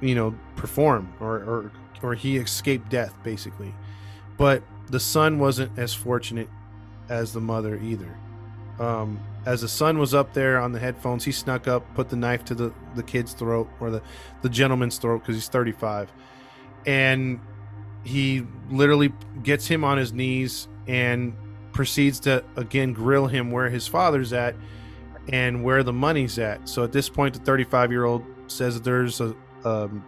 you know perform or or or he escaped death basically but the son wasn't as fortunate as the mother either um as the son was up there on the headphones he snuck up put the knife to the the kid's throat or the the gentleman's throat because he's 35 and he literally gets him on his knees and proceeds to again grill him where his father's at and where the money's at. So at this point, the 35 year old says that there's a um,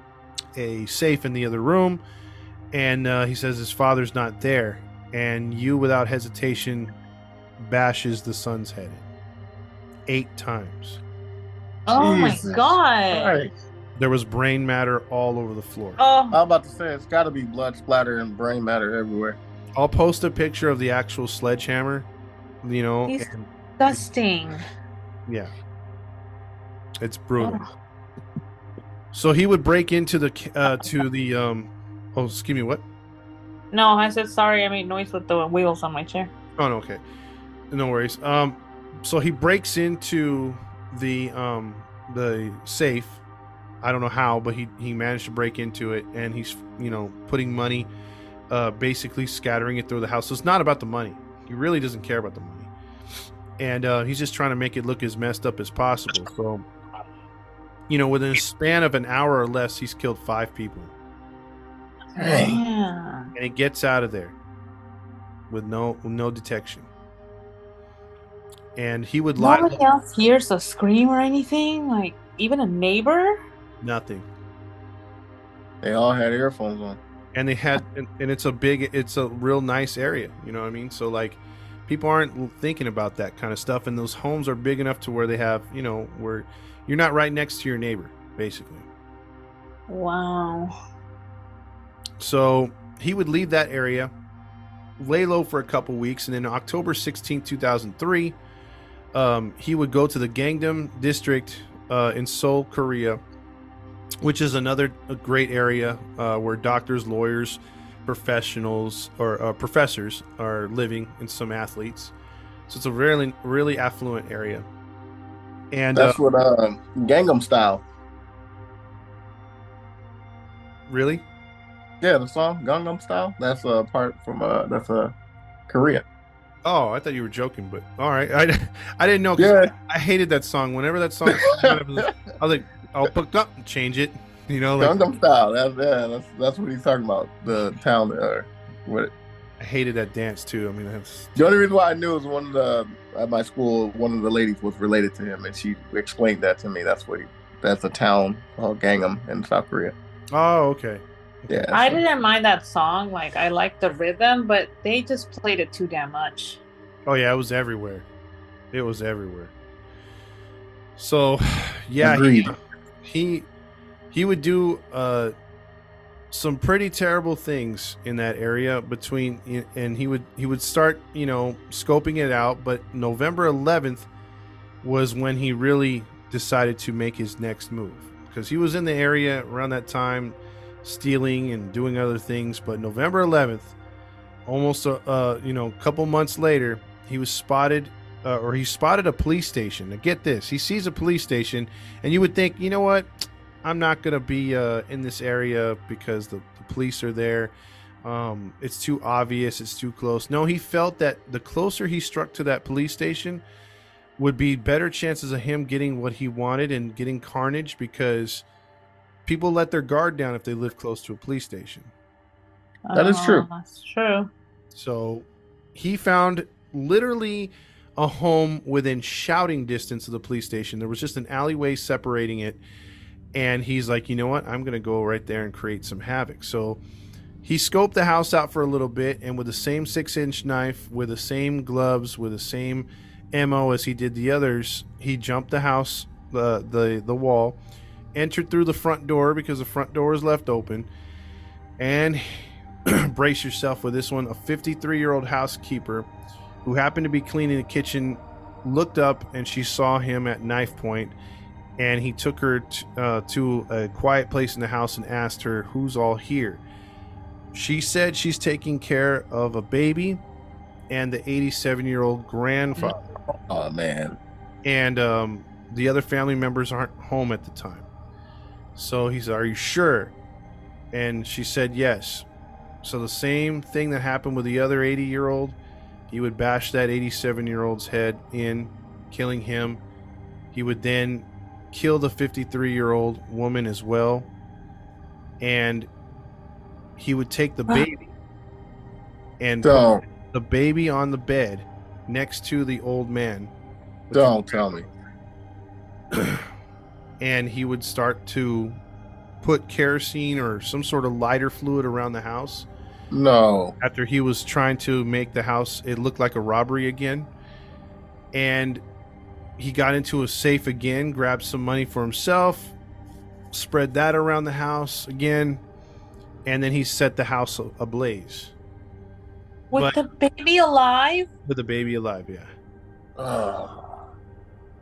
a safe in the other room, and uh, he says his father's not there. And you, without hesitation, bashes the son's head in eight times. Oh Jesus my god. Right. There was brain matter all over the floor. Oh, I'm about to say it's got to be blood splatter and brain matter everywhere. I'll post a picture of the actual sledgehammer. You know, He's- and- disgusting. yeah, it's brutal. So he would break into the uh, to the um. Oh, excuse me. What? No, I said sorry. I made noise with the wheels on my chair. Oh no. Okay. No worries. Um. So he breaks into the um the safe. I don't know how, but he he managed to break into it, and he's you know putting money, uh, basically scattering it through the house. So it's not about the money. He really doesn't care about the money, and uh, he's just trying to make it look as messed up as possible. So, you know, within a span of an hour or less, he's killed five people, Dang. Yeah. and he gets out of there with no with no detection. And he would lie. Nobody else hears a scream or anything. Like even a neighbor. Nothing. They all had earphones on. and they had and, and it's a big it's a real nice area you know what i mean so like people aren't thinking about that kind of stuff and those homes are big enough to where they have you know where you're not right next to your neighbor basically Wow. so he would leave that area lay low for a couple weeks and then october 16 2003 um, he would go to the gangnam district uh, in seoul korea which is another a great area uh, where doctors lawyers professionals or uh, professors are living and some athletes so it's a really really affluent area And uh, That's what um Gangnam Style. really, Yeah, the song Gangnam Style. That's a part from uh that's uh Korea. Oh, I thought you were joking, but all right, I, [LAUGHS] I didn't know. 'cause Yeah. I hated that song. Whenever that song, I was like, I'll pick up and change it. [LAUGHS] You know, like Gangnam Style. That's yeah, that's that's what he's talking about. The town uh what I hated that dance too. I mean, that's the only reason why I knew is one of the at my school, one of the ladies was related to him and she explained that to me. That's what he that's a town called Gangnam in South Korea. oh, okay. Yeah. I so- didn't mind that song. Like I liked the rhythm, but they just played it too damn much. Oh yeah, it was everywhere. It was everywhere. So, [SIGHS] yeah, he, he he would do uh some pretty terrible things in that area between and he would he would start, you know, scoping it out, but November 11th was when he really decided to make his next move because he was in the area around that time stealing and doing other things, but November 11th almost a uh, you know, couple months later, he was spotted uh, or he spotted a police station. Now get this, he sees a police station, and you would think, you know what, I'm not gonna be uh, in this area because the, the police are there. Um, it's too obvious. It's too close. No, he felt that the closer he struck to that police station, would be better chances of him getting what he wanted and getting carnage because people let their guard down if they live close to a police station. That is true. Uh, That's true. So he found literally a home within shouting distance of the police station. There was just an alleyway separating it. And he's like, you know what? I'm going to go right there and create some havoc. So he scoped the house out for a little bit. And with the same six inch knife, with the same gloves, with the same ammo as he did the others, he jumped the house, the, the, the wall, entered through the front door because the front door is left open. And [CLEARS THROAT] brace yourself with this one. A 53 year old housekeeper who happened to be cleaning the kitchen looked up and she saw him at knife point and he took her t- uh, to a quiet place in the house and asked her who's all here she said she's taking care of a baby and the 87 year old grandfather Oh man. and um, the other family members aren't home at the time. So he said, Are you sure? And she said, Yes. So the same thing that happened with the other 80 year old, he would bash that 87 year old's head in, killing him. He would then kill the 53 year old woman as well. And he would take the baby and put Don't the baby on the bed next to the old man. don't tell me. [CLEARS THROAT] and he would start to put kerosene or some sort of lighter fluid around the house No. after he was trying to make the house it look like a robbery again and he got into a safe again grabbed some money for himself spread that around the house again and then he set the house ablaze With But- the baby alive? with the baby alive yeah Oh.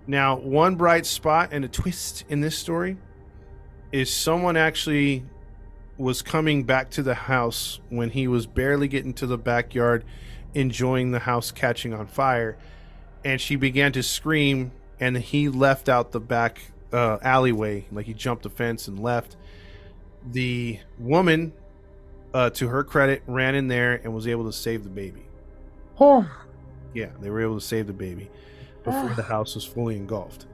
Now, one bright spot and a twist in this story is someone actually was coming back to the house when he was barely getting to the backyard, enjoying the house catching on fire, and she began to scream, and he left out the back uh, alleyway, like he jumped the fence and left. The woman, uh, to her credit, ran in there and was able to save the baby. Oh. Yeah, they were able to save the baby before the house was fully engulfed.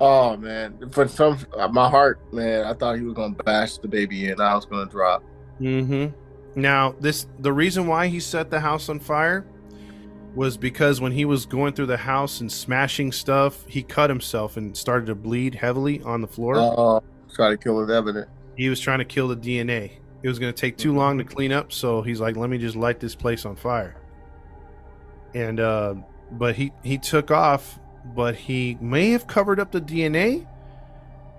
Oh man, for some, my heart, man, I thought he was gonna bash the baby in. I was gonna drop. Mm-hmm. Now, this the reason why he set the house on fire was because when he was going through the house and smashing stuff, he cut himself and started to bleed heavily on the floor. Oh, try to kill his evidence. he was trying to kill the DNA. It was going to take too long to clean up, so he's like, "Let me just light this place on fire." And uh, but he he took off, but he may have covered up the DNA,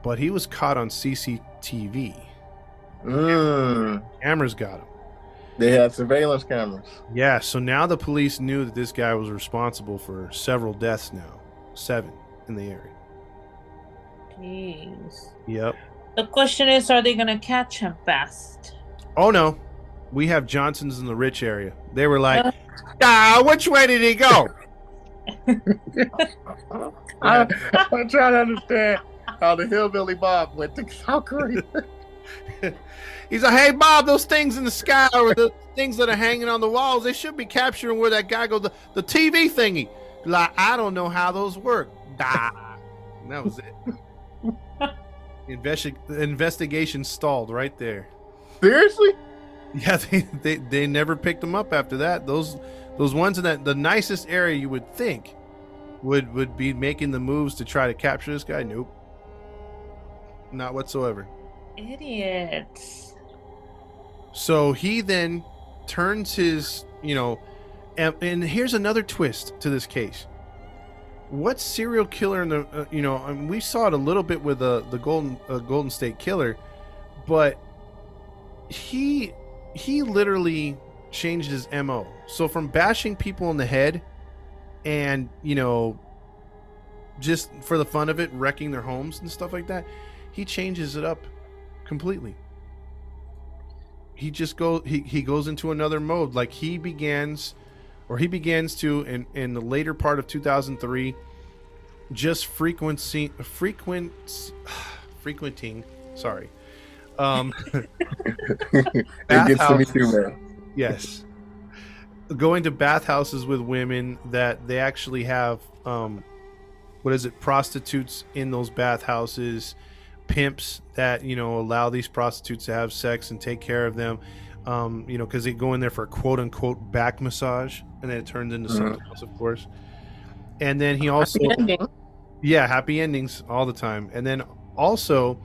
but he was caught on CCTV. Mm. Cameras got him. They had surveillance cameras. Yeah, so now the police knew that this guy was responsible for several deaths now, seven in the area. Jeez. Yep. The question is, are they gonna catch him fast? Oh no, we have Johnsons in the rich area. They were like, Uh. ah, which way did he go? [LAUGHS] I, I'm trying to understand how the hillbilly Bob went to South [LAUGHS] Korea. He's like, hey Bob, those things in the sky or the things that are hanging on the walls, they should be capturing where that guy goes, the, the TV thingy. Like, I don't know how those work. Da. And that was it. The [LAUGHS] investi- the investigation stalled right there. Seriously? Yeah, they, they they never picked them up after that. Those those ones in that the nicest area you would think would would be making the moves to try to capture this guy. Nope. Not whatsoever. Idiots. So he then turns his, you know, and, and here's another twist to this case. What serial killer in the, uh, you know, I mean, we saw it a little bit with uh, the Golden uh, Golden State Killer, but he he literally changed his mo. So from bashing people in the head, and you know, just for the fun of it, wrecking their homes and stuff like that, he changes it up completely he just go he, he goes into another mode like he begins or he begins to in in the later part of 2003 just frequency frequent [SIGHS] frequenting sorry um [LAUGHS] it gets to me too, man. Yes. Going to bathhouses with women that they actually have um what is it prostitutes in those bathhouses pimps that you know allow these prostitutes to have sex and take care of them um you know because they go in there for a quote unquote back massage and then it turns into something else of course. And then he also yeah happy endings all the time. And then also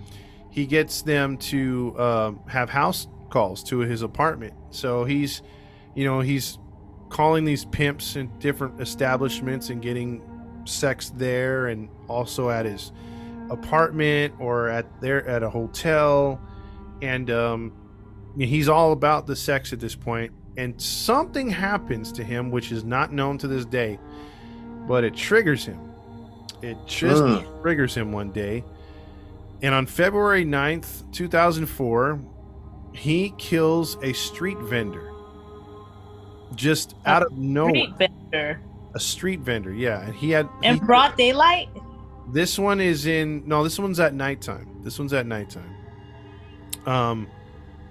he gets them to um, have house calls to his apartment. So he's you know he's calling these pimps in different establishments and getting sex there and also at his apartment or at there at a hotel. And um he's all about the sex at this point. And something happens to him which is not known to this day but it triggers him. It just triggers him one day. And on february 9th 2004 he kills a street vendor just out of nowhere Street vendor. a street vendor yeah and he had In broad daylight? this one is in no, this one's at nighttime. This one's at nighttime. Um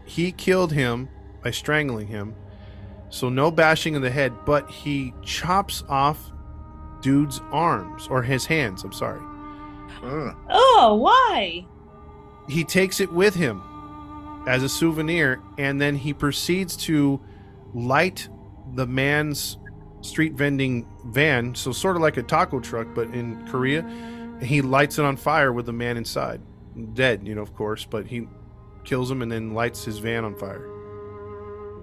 he killed him by strangling him. So no bashing in the head, but he chops off dude's arms or his hands, I'm sorry. Oh, why? He takes it with him as a souvenir and then he proceeds to light the man's street vending van, so sort of like a taco truck but in Korea. He lights it on fire with the man inside. Dead, you know, of course, but he kills him and then lights his van on fire.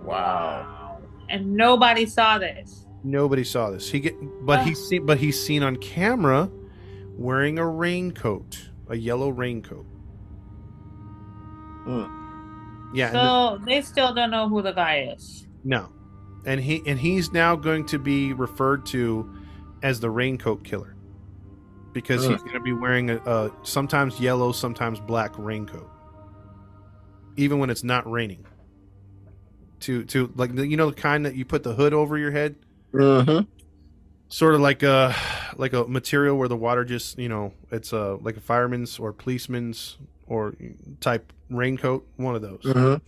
Wow. And nobody saw this. Nobody saw this. He get but Ah. he's seen but he's seen on camera wearing a raincoat, a yellow raincoat. Mm. Yeah, and the- So they still don't know who the guy is. No, and he and he's now going to be referred to as the raincoat killer because he's going to be wearing a, a sometimes yellow, sometimes black raincoat, even when it's not raining. To to like you know the kind that you put the hood over your head, Mm-hmm. sort of like a like a material where the water just you know it's a like a fireman's or policeman's or type raincoat, one of those. Mm-hmm.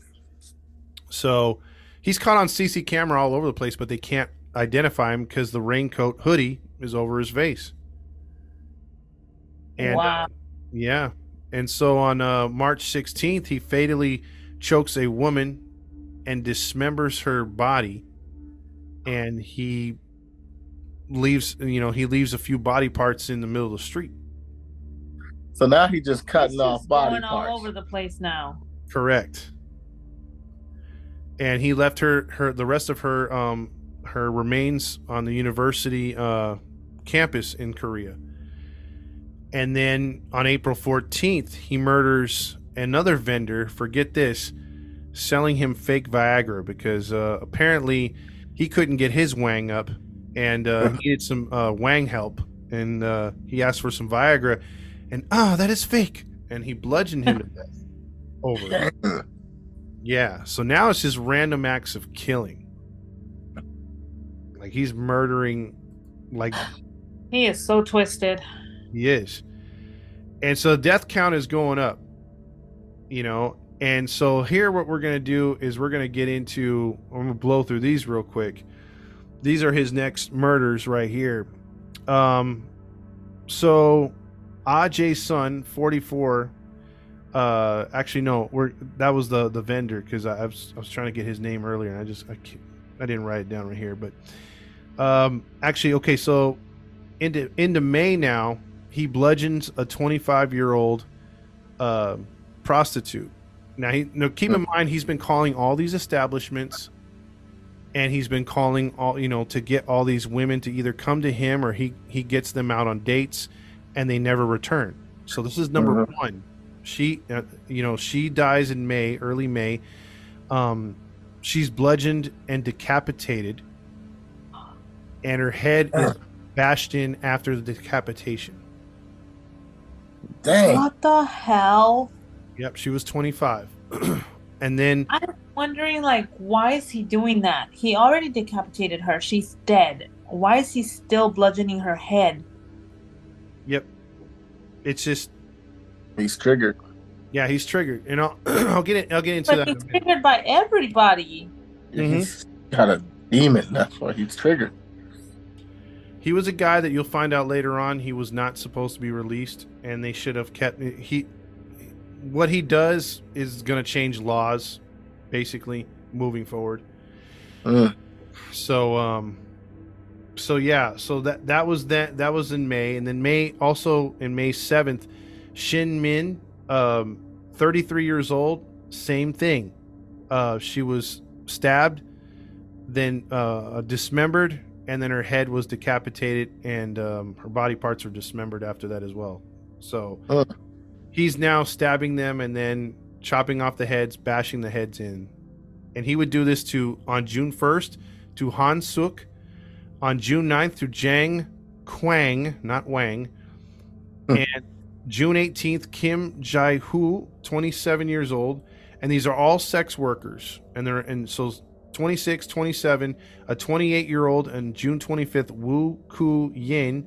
So he's caught on CC camera all over the place, but they can't identify him because the raincoat hoodie is over his face. And uh, wow. yeah, and so on uh, March 16th, he fatally chokes a woman and dismembers her body, and he leaves. You know, he leaves a few body parts in the middle of the street. So now he just cutting is off body going parts. all over the place now. Correct. And he left her her the rest of her um her remains on the university uh campus in Korea. And then on April 14th, he murders another vendor, forget this, selling him fake Viagra because uh apparently he couldn't get his wang up and uh [LAUGHS] he needed some uh wang help and uh he asked for some Viagra and ah that is fake and he bludgeoned him to [LAUGHS] death over it. Yeah, so now it's just random acts of killing. Like he's murdering like [SIGHS] He is so twisted. He is. And so the death count is going up. You know, and so here what we're going to do is we're going to get into I'm going to blow through these real quick. These are his next murders right here. Um so Ajay's son, 44 uh actually no, we're that was the the vendor cuz I, I, was I was trying to get his name earlier and I just I, I didn't write it down right here, but um actually okay, so into into May now, he bludgeons a 25 year old uh, prostitute. Now, he now keep in mind he's been calling all these establishments, and he's been calling all you know to get all these women to either come to him or he he gets them out on dates, and they never return. So this is number Mhm. one. She, uh, you know, she dies in May, early May. Um, she's bludgeoned and decapitated, and her head is bashed in after the decapitation. Dang. What the hell? Yep, she was 25. [CLEARS THROAT] and then I'm wondering, like, why is he doing that? He already decapitated her. She's dead. Why is he still bludgeoning her head? Yep. It's just He's triggered. yeah, he's triggered. And I'll [CLEARS THROAT] I'll get it I'll get into But that. in he's a minute. triggered by everybody. Mhm. He's got a demon. That's why he's triggered. He was a guy that you'll find out later on he was not supposed to be released and they should have kept he what he does is going to change laws basically moving forward. Mm. So um so yeah, so that that was that that was in May and then May also in May 7th Shin Min um 33 years old, same thing. Uh she was stabbed then uh dismembered and then her head was decapitated and um, her body parts were dismembered after that as well. So Huh. he's now stabbing them and then chopping off the heads, bashing the heads in. And he would do this to on June 1st to Han Suk, on June 9th to Jang Kwang, not Wang, Hmm. and June 18th Kim Jai Hu, 27 years old, and these are all sex workers. And they're and so 26, 27, a 28 year old, and June 25th Wu Ku Yin,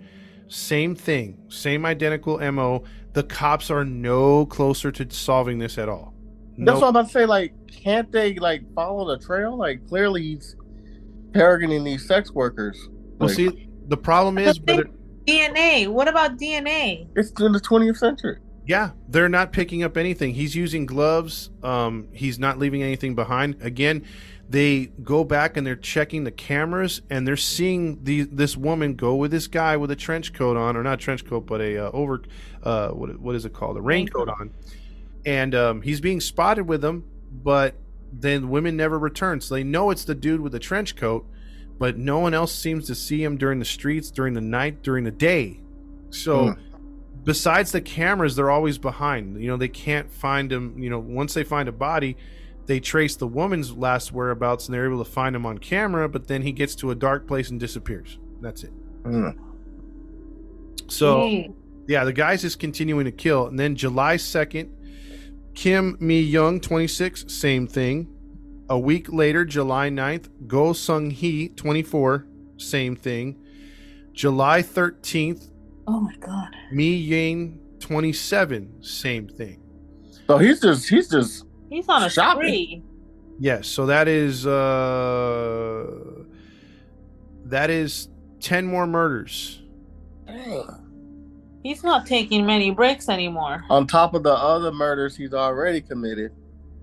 same thing, same identical MO. The cops are no closer to solving this at all. That's what I'm about to say. Like, can't they like follow the trail? Like, clearly he's targeting these sex workers. Well, Like, see, the problem is, But they- whether, DNA. What about DNA? it's in the 20th century. yeah, they're not picking up anything. He's using gloves. Um, he's not leaving anything behind. Again, they go back and they're checking the cameras and they're seeing the this woman go with this guy with a trench coat on, or not trench coat, but a uh, over, uh, what what is it called, a raincoat on, and um, he's being spotted with them, but then women never return, so they know it's the dude with the trench coat, but no one else seems to see him during the streets, during the night, during the day. So, Hmm. besides the cameras, they're always behind. You know, they can't find him. You know, once they find a body, they trace the woman's last whereabouts and they're able to find him on camera. But then he gets to a dark place and disappears. That's it. Mm. So Hey, yeah, the guy's just continuing to kill. And then July 2nd, Kim Mi Young, 26, same thing. A week later, July 9th, Go Sung Hee, 24, same thing. July 13th, oh my god. Mi Yang, 27, same thing. So he's just he's just He's on a Shopping. spree. Yes, so that is uh that is 10 more murders. He's not taking many breaks anymore. on top of the other murders he's already committed.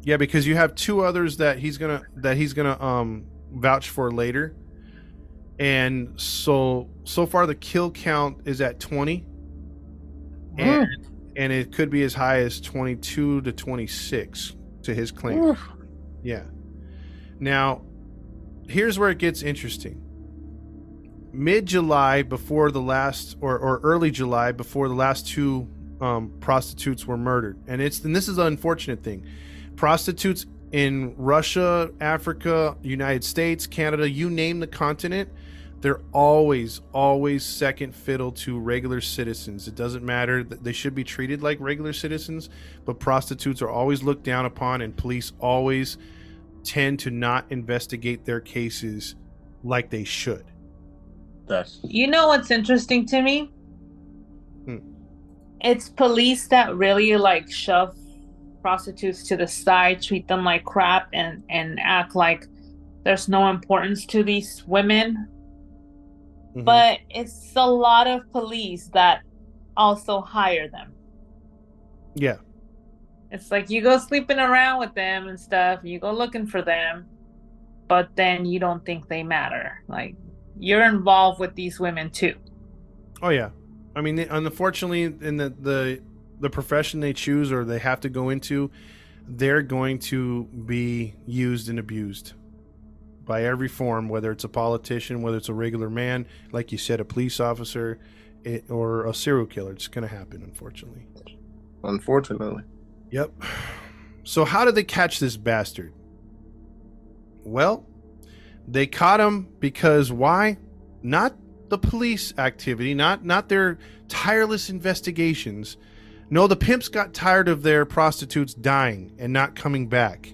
Yeah, because you have two others that he's gonna that he's gonna um vouch for later, and so so far the kill count is at twenty, and and it could be as high as twenty two to twenty six to his claim. Oof. Yeah. Now, here's where it gets interesting. Mid July, before the last, or, or early July, before the last two um, prostitutes were murdered, and it's and this is an unfortunate thing. Prostitutes in Russia, Africa, United States, Canada, you name the continent, they're always, always second fiddle to regular citizens. It doesn't matter that they should be treated like regular citizens, but prostitutes are always looked down upon, and police always tend to not investigate their cases like they should. That's You know what's interesting to me? Hmm. It's police that really like shove prostitutes to the side, treat them like crap, and and act like there's no importance to these women. Mhm. But it's a lot of police that also hire them. yeah, It's like you go sleeping around with them and stuff, you go looking for them, but then you don't think they matter. Like you're involved with these women too. oh yeah. I mean, unfortunately, in the the the profession they choose or they have to go into, they're going to be used and abused by every form, whether it's a politician, whether it's a regular man, like you said, a police officer, it, or a serial killer. It's going to happen, unfortunately. unfortunately. Yep. [SIGHS] So how did they catch this bastard? Well, they caught him because why? Not the police activity, not not their tireless investigations. No, the pimps got tired of their prostitutes dying and not coming back.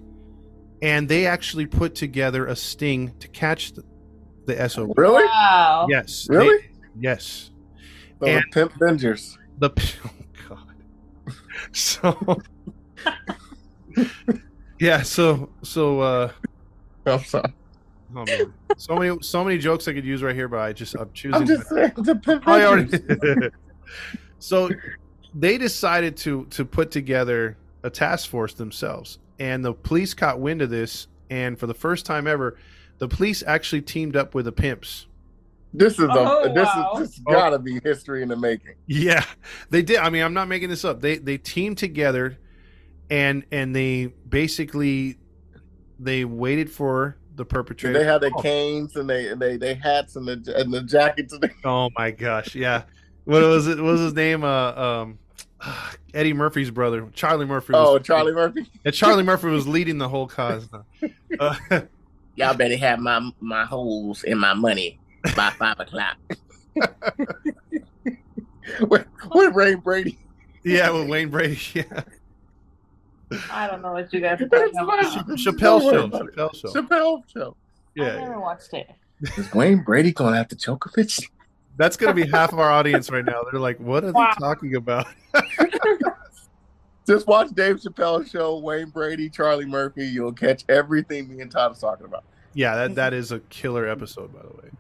And they actually put together a sting to catch the, the SOB. Really? Wow. Yes. they- Really? yes. So the And- Pimp Avengers. The [LAUGHS] oh god. So [LAUGHS] [LAUGHS] Yeah, so so uh I'm sorry. Oh man. So many so many jokes I could use right here, but I just I'm choosing I'm just saying the Pimp I Avengers. already [LAUGHS] So they decided to to put together a task force themselves. And the police caught wind of this and for the first time ever, the police actually teamed up with the pimps. This is a Oh, this wow. is this has gotta be history in the making. Yeah, they did. I mean, I'm not making this up. They they teamed together, and and they basically they waited for the perpetrator. They had their Oh, canes and they and they they hats and the and the jackets. And they, [LAUGHS] Oh my gosh, yeah. What was it? What was his name? Uh, um, [SIGHS] Eddie Murphy's brother, Charlie Murphy. Was, oh, Charlie Murphy. [LAUGHS] And Charlie Murphy was leading the whole cause. [LAUGHS] Uh, Y'all better have my my holes in my money by five o'clock. with, what Ray Brady? yeah, with Wayne Brady. Yeah, I don't know what you guys are talking It's about. fine. Chappelle show. about. Chappelle show. Chappelle show. I Yeah, never watched it. Is Wayne Brady gonna have to choke a bitch? that's gonna be half of our audience right now. They're like, "What are Wow. they talking about?" [LAUGHS] Just watch Dave Chappelle show, Wayne Brady, Charlie Murphy. You'll catch everything me and Todd is talking about. Yeah, that that is a killer episode, by the way.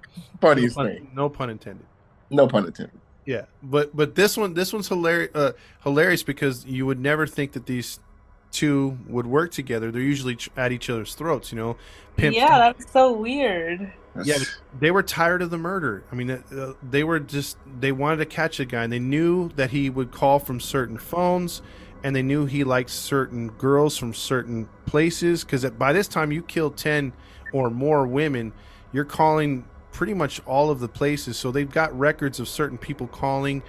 Funniest no, thing. pun, no pun intended. No pun intended. Yeah, but but this one this one's hilarious uh, hilarious because you would never think that these two would work together. They're usually at each other's throats, you know. Pimps- Yeah, that's so weird. Yeah, they were tired of the murder. I mean, uh, they were just they wanted to catch a guy, and they knew that he would call from certain phones, and they knew he liked certain girls from certain places. Because by this time, you kill ten or more women, you're calling pretty much all of the places. So they've got records of certain people calling,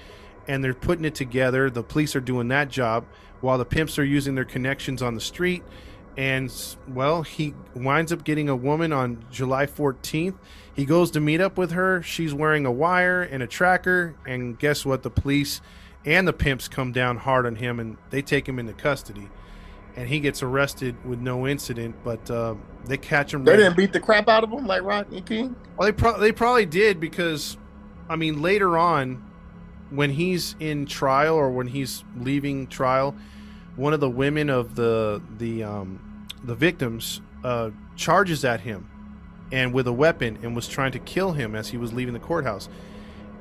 and they're putting it together. The police are doing that job, while the pimps are using their connections on the street. And well he winds up getting a woman on july 14th he goes to meet up with her. She's wearing a wire and a tracker. And guess what? The police and the pimps come down hard on him and they take him into custody. And he gets arrested with no incident but uh, they catch him They red- didn't beat the crap out of him like Rodney King. well, they, pro- they probably did because, I mean, later on, when he's in trial or when he's leaving trial, one of the women of the the um, the victims uh, charges at him, and with a weapon, and was trying to kill him as he was leaving the courthouse.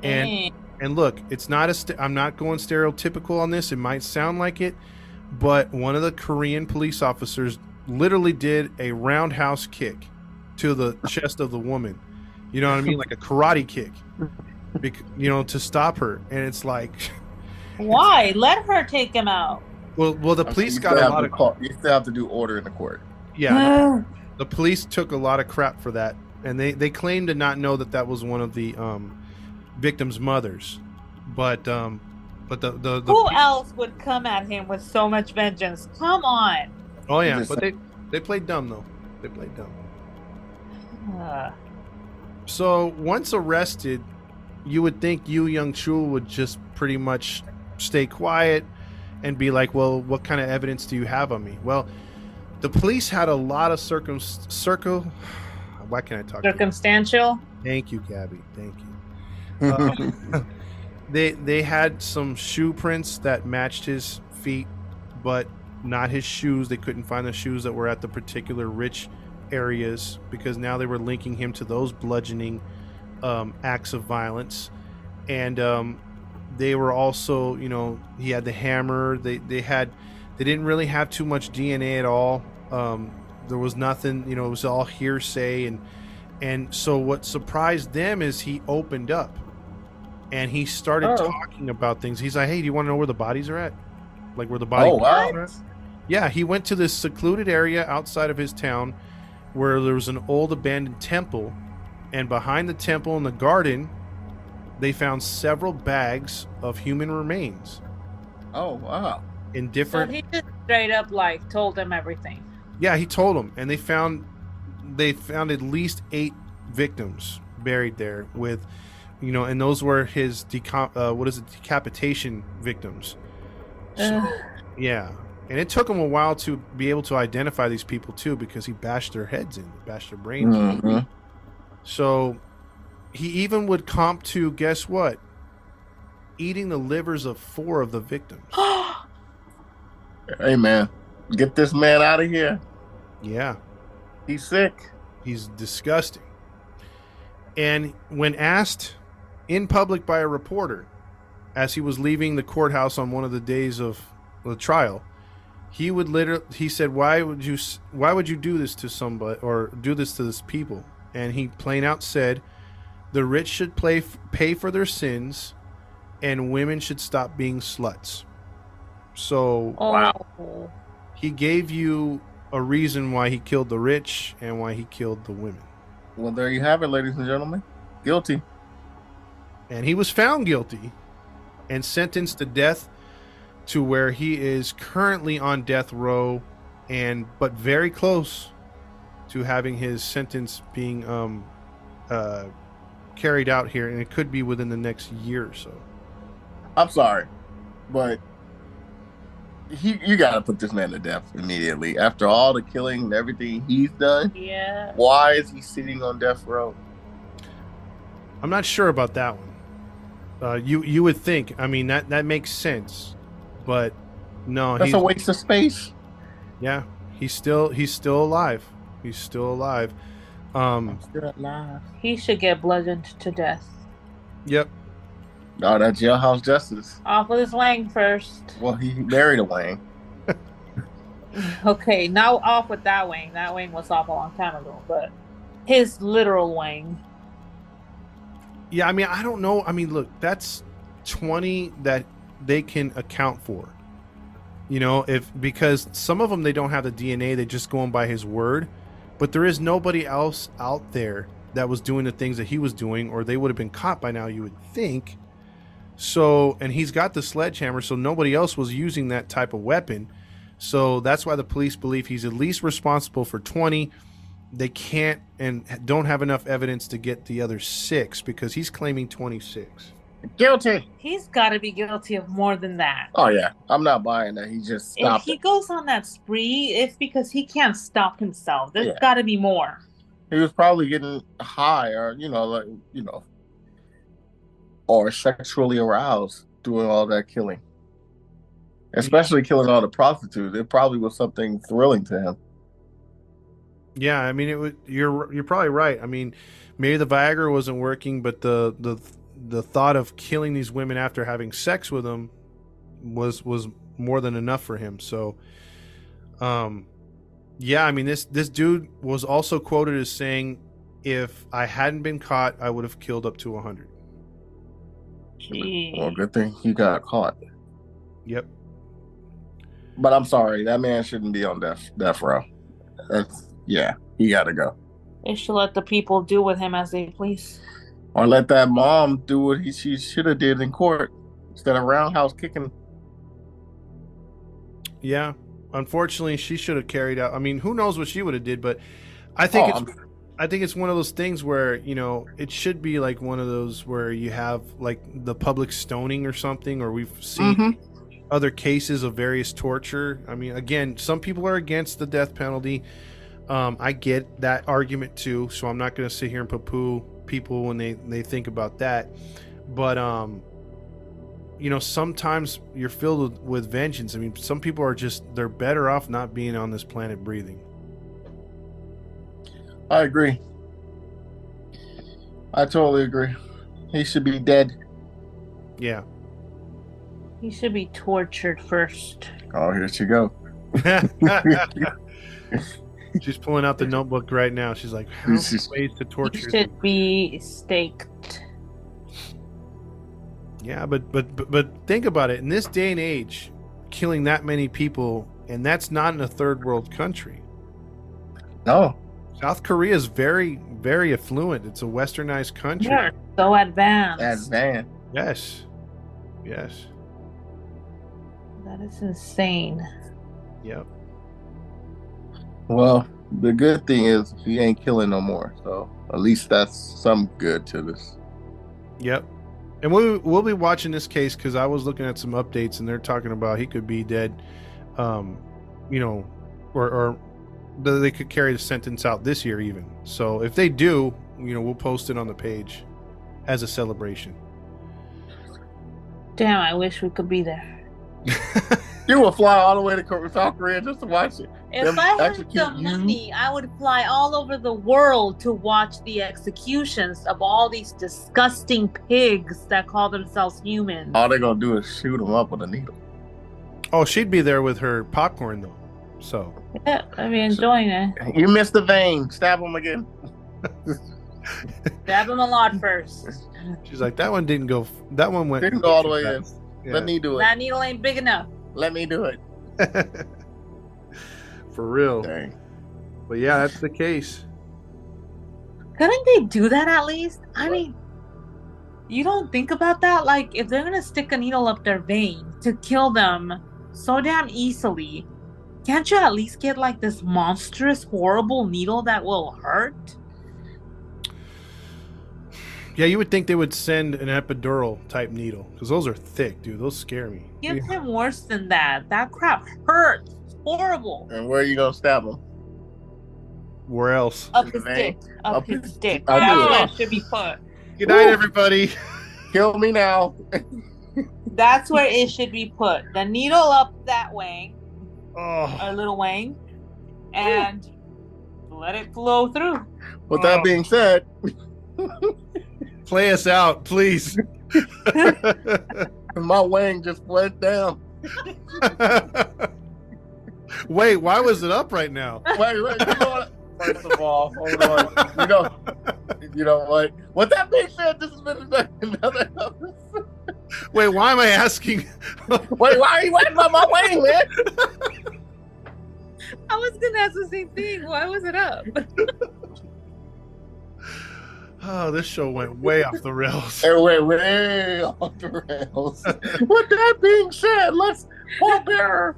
And Dang. and look, it's not a. St- I'm not going stereotypical on this. It might sound like it, but one of the Korean police officers literally did a roundhouse kick to the chest of the woman. You know what I mean, like a karate kick. [LAUGHS] Bec- you know, to stop her, and it's like, [LAUGHS] Why? Let her take him out. well, well, the police saying got still a lot of call- You still have to do order in the court. yeah. [SIGHS] the police took a lot of crap for that, and they they claimed to not know that that was one of the um, victims' mothers, but um, but the the, the Who else would come at him with so much vengeance? Come on. oh yeah, but they they played dumb though. They played dumb. Uh, [SIGHS] So once arrested, you would think Yoo Young-chul would just pretty much stay quiet and be like, "Well, what kind of evidence do you have on me?" Well, the police had a lot of circum circle. [SIGHS] Why can't I talk? circumstantial. Thank you, Gabby. Thank you. [LAUGHS] Uh, [LAUGHS] they they had some shoe prints that matched his feet, but not his shoes. They couldn't find the shoes that were at the particular rich areas because now they were linking him to those bludgeoning um, acts of violence, and um, they were also, you know, he had the hammer. They they had they didn't really have too much DNA at all. Um, there was nothing, you know, it was all hearsay and and so what surprised them is he opened up and he started Oh. talking about things. He's like, "Hey, do you want to know where the bodies are at? Like where the body Oh, parts what? are at?" Yeah, he went to this secluded area outside of his town where there was an old abandoned temple, and behind the temple in the garden, they found several bags of human remains Oh, wow. in So different. he just straight up like told them everything. yeah, he told them, and they found they found at least eight victims buried there with, you know, and those were his decom- uh, what is it decapitation victims. So, Yeah, and it took him a while to be able to identify these people too, because he bashed their heads in, bashed their brains. in. So he even would comp to guess what? Eating the livers of four of the victims. [GASPS] Hey, man, get this man out of here. Yeah, He's sick. he's disgusting. And when asked in public by a reporter as he was leaving the courthouse on one of the days of the trial, he would literally he said, "Why would you why would you do this to somebody or do this to this people?" And he plain out said, "The rich should play, pay for their sins, and women should stop being sluts." So Oh. he gave you a reason why he killed the rich and why he killed the women. Well, there you have it, ladies and gentlemen. Guilty. And he was found guilty and sentenced to death to where he is currently on death row and but very close to having his sentence being um uh carried out here and it could be within the next year or so. I'm sorry, but he, you got to put this man to death immediately. After all the killing and everything he's done, Yeah. why is he sitting on death row? I'm not sure about that one. Uh, you you would think. I mean that that makes sense, but no, That's he's, a waste of space. yeah, he's still he's still alive. He's still alive. Um, Still alive. He should get bludgeoned to death. yep. No, that jailhouse justice. Off with his wang first. Well, he married a Wayne. [LAUGHS] Okay, now off with that wang. That wang was off a long time ago, but his literal wang. Yeah, I mean, I don't know. I mean, look, that's 20 that they can account for. You know, if because some of them they don't have the DNA, they just go on by his word. But there is nobody else out there that was doing the things that he was doing, or they would have been caught by now, you would think. So, and he's got the sledgehammer, so nobody else was using that type of weapon. So that's why the police believe he's at least responsible for 20 they can't and don't have enough evidence to get the other six because he's claiming 26 Guilty. He's got to be guilty of more than that. Oh yeah, I'm not buying that. He just stopped. If he it. goes on that spree, it's because he can't stop himself. There's Yeah. got to be more. He was probably getting high, or you know, like you know, or sexually aroused doing all that killing. Especially killing all the prostitutes. It probably was something thrilling to him. yeah i mean it would you're you're probably right i mean maybe the viagra wasn't working but the the the thought of killing these women after having sex with them was was more than enough for him so um yeah i mean this this dude was also quoted as saying if i hadn't been caught i would have killed up to 100 Gee. Well, good thing he got caught. yep But I'm sorry, that man shouldn't be on death death row. That's yeah, he got to go. They should let the people do with him as they please. Or let that mom do what he she should have did in court instead of roundhouse kicking. Yeah, unfortunately, she should have carried out. I mean, who knows what she would have did? But I think Oh, it's I think it's one of those things where you know it should be like one of those where you have like the public stoning or something, or we've seen Mhm. other cases of various torture. I mean, again, some people are against the death penalty. Um, I get that argument too, so I'm not going to sit here and poo-poo people when they they think about that. but um, you know, sometimes you're filled with, with vengeance. I mean, some people are just they're better off not being on this planet breathing. I agree. I totally agree. He should be dead. Yeah. He should be tortured first. Oh, here she go. [LAUGHS] [LAUGHS] [LAUGHS] She's pulling out the notebook right now. She's like, "How many ways to torture?" them?" should be staked. Yeah, but, but but but think about it. In this day and age, killing that many people, and that's not in a third world country. No, South Korea is very very affluent. It's a westernized country. You're so advanced. that's man. Yes. Yes. That is insane. Yep. Well, the good thing is he ain't killing no more. So at least that's some good to this. Yep. And we'll we'll be watching this case because I was looking at some updates and they're talking about he could be dead, um, you know, or or they could carry the sentence out this year even. So if they do, you know, we'll post it on the page as a celebration. Damn, I wish we could be there. [LAUGHS] You will fly all the way to South Korea just to watch it. If Them I had execute the you? money, I would fly all over the world to watch the executions of all these disgusting pigs that call themselves humans. All they're gonna do is shoot them up with a needle. oh, she'd be there with her popcorn though. So Yeah, I'd be enjoying it. You missed the vein. Stab him again. [LAUGHS] Stab him a lot first. she's like, that one didn't go. That one went. Didn't go all the way in. fast." Let me do it. That needle ain't big enough. Let me do it. [LAUGHS] For real. Dang. But yeah, that's the case. Couldn't they do that at least? I mean, you don't think about that? Like, if they're gonna stick a needle up their vein to kill them so damn easily, can't you at least get like this monstrous, horrible needle that will hurt? Yeah, you would think they would send an epidural type needle because those are thick, dude. Those scare me. Give him worse than that. That crap hurts. Horrible. And where are you gonna stab him? Where else? Up his dick. Up, Up his his- dick. I That's where it should be put. Good night, Woo. everybody. Kill me now. That's where it should be put. The needle up that way, Oh, a little wang, and let it flow through. With that oh. being said, [LAUGHS] play us out, please. [LAUGHS] [LAUGHS] my wing just went down. Wait, why was it up right now? Wait, wait. You know what? First of all, hold on. You know, you know what? With that being said, this has been another episode. Wait, why am I asking? [LAUGHS] Wait, why are you waiting on my wing, man? I was gonna ask the same thing. Why was it up? Oh, this show went way off the rails. It went way off the rails. [LAUGHS] With that being said, let's Paul Bearer.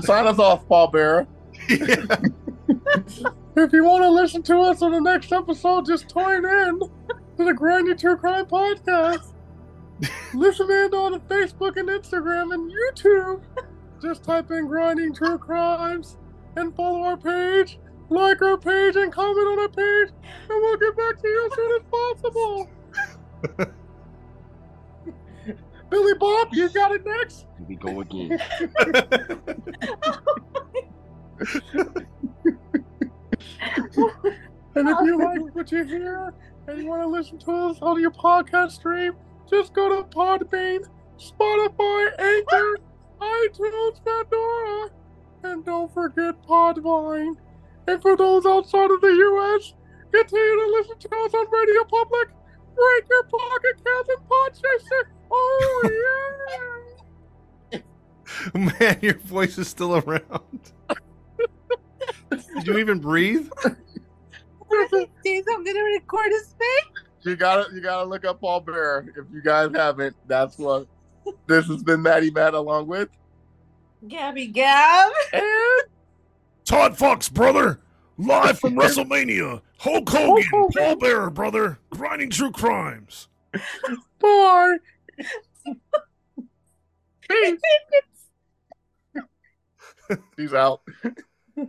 Sign us off, Paul Bearer. Yeah. If you want to listen to us on the next episode, just tune in to the Grinding True Crime Podcast. listen in on Facebook and Instagram and YouTube. Just type in Grinding True Crimes and follow our page, like our page, and comment on our page, and we'll get back to you as soon as possible. [LAUGHS] Billy Bob, you got it next. Here we go again. [LAUGHS] And if you like what you hear and you want to listen to us on your podcast stream, just go to Podbean, Spotify, Anchor, iTunes, Pandora, and don't forget Podvine. And for those outside of the U.S., continue to listen to us on Radio Public, Breaker, Pocket Cast, and Podchaser. Oh, yeah! [LAUGHS] Man, your voice is still around. Did you even breathe? James, I'm gonna record his face. You gotta you gotta look up Paul Bear. If you guys haven't, that's what this has been Maddie Matt along with. Gabby Gab. And Todd Fox, brother. Live from [LAUGHS] WrestleMania. Hulk Hogan, Hulk Hogan. Bearer, brother. Grinding True Crimes. Boy. [LAUGHS] He's out. [LAUGHS]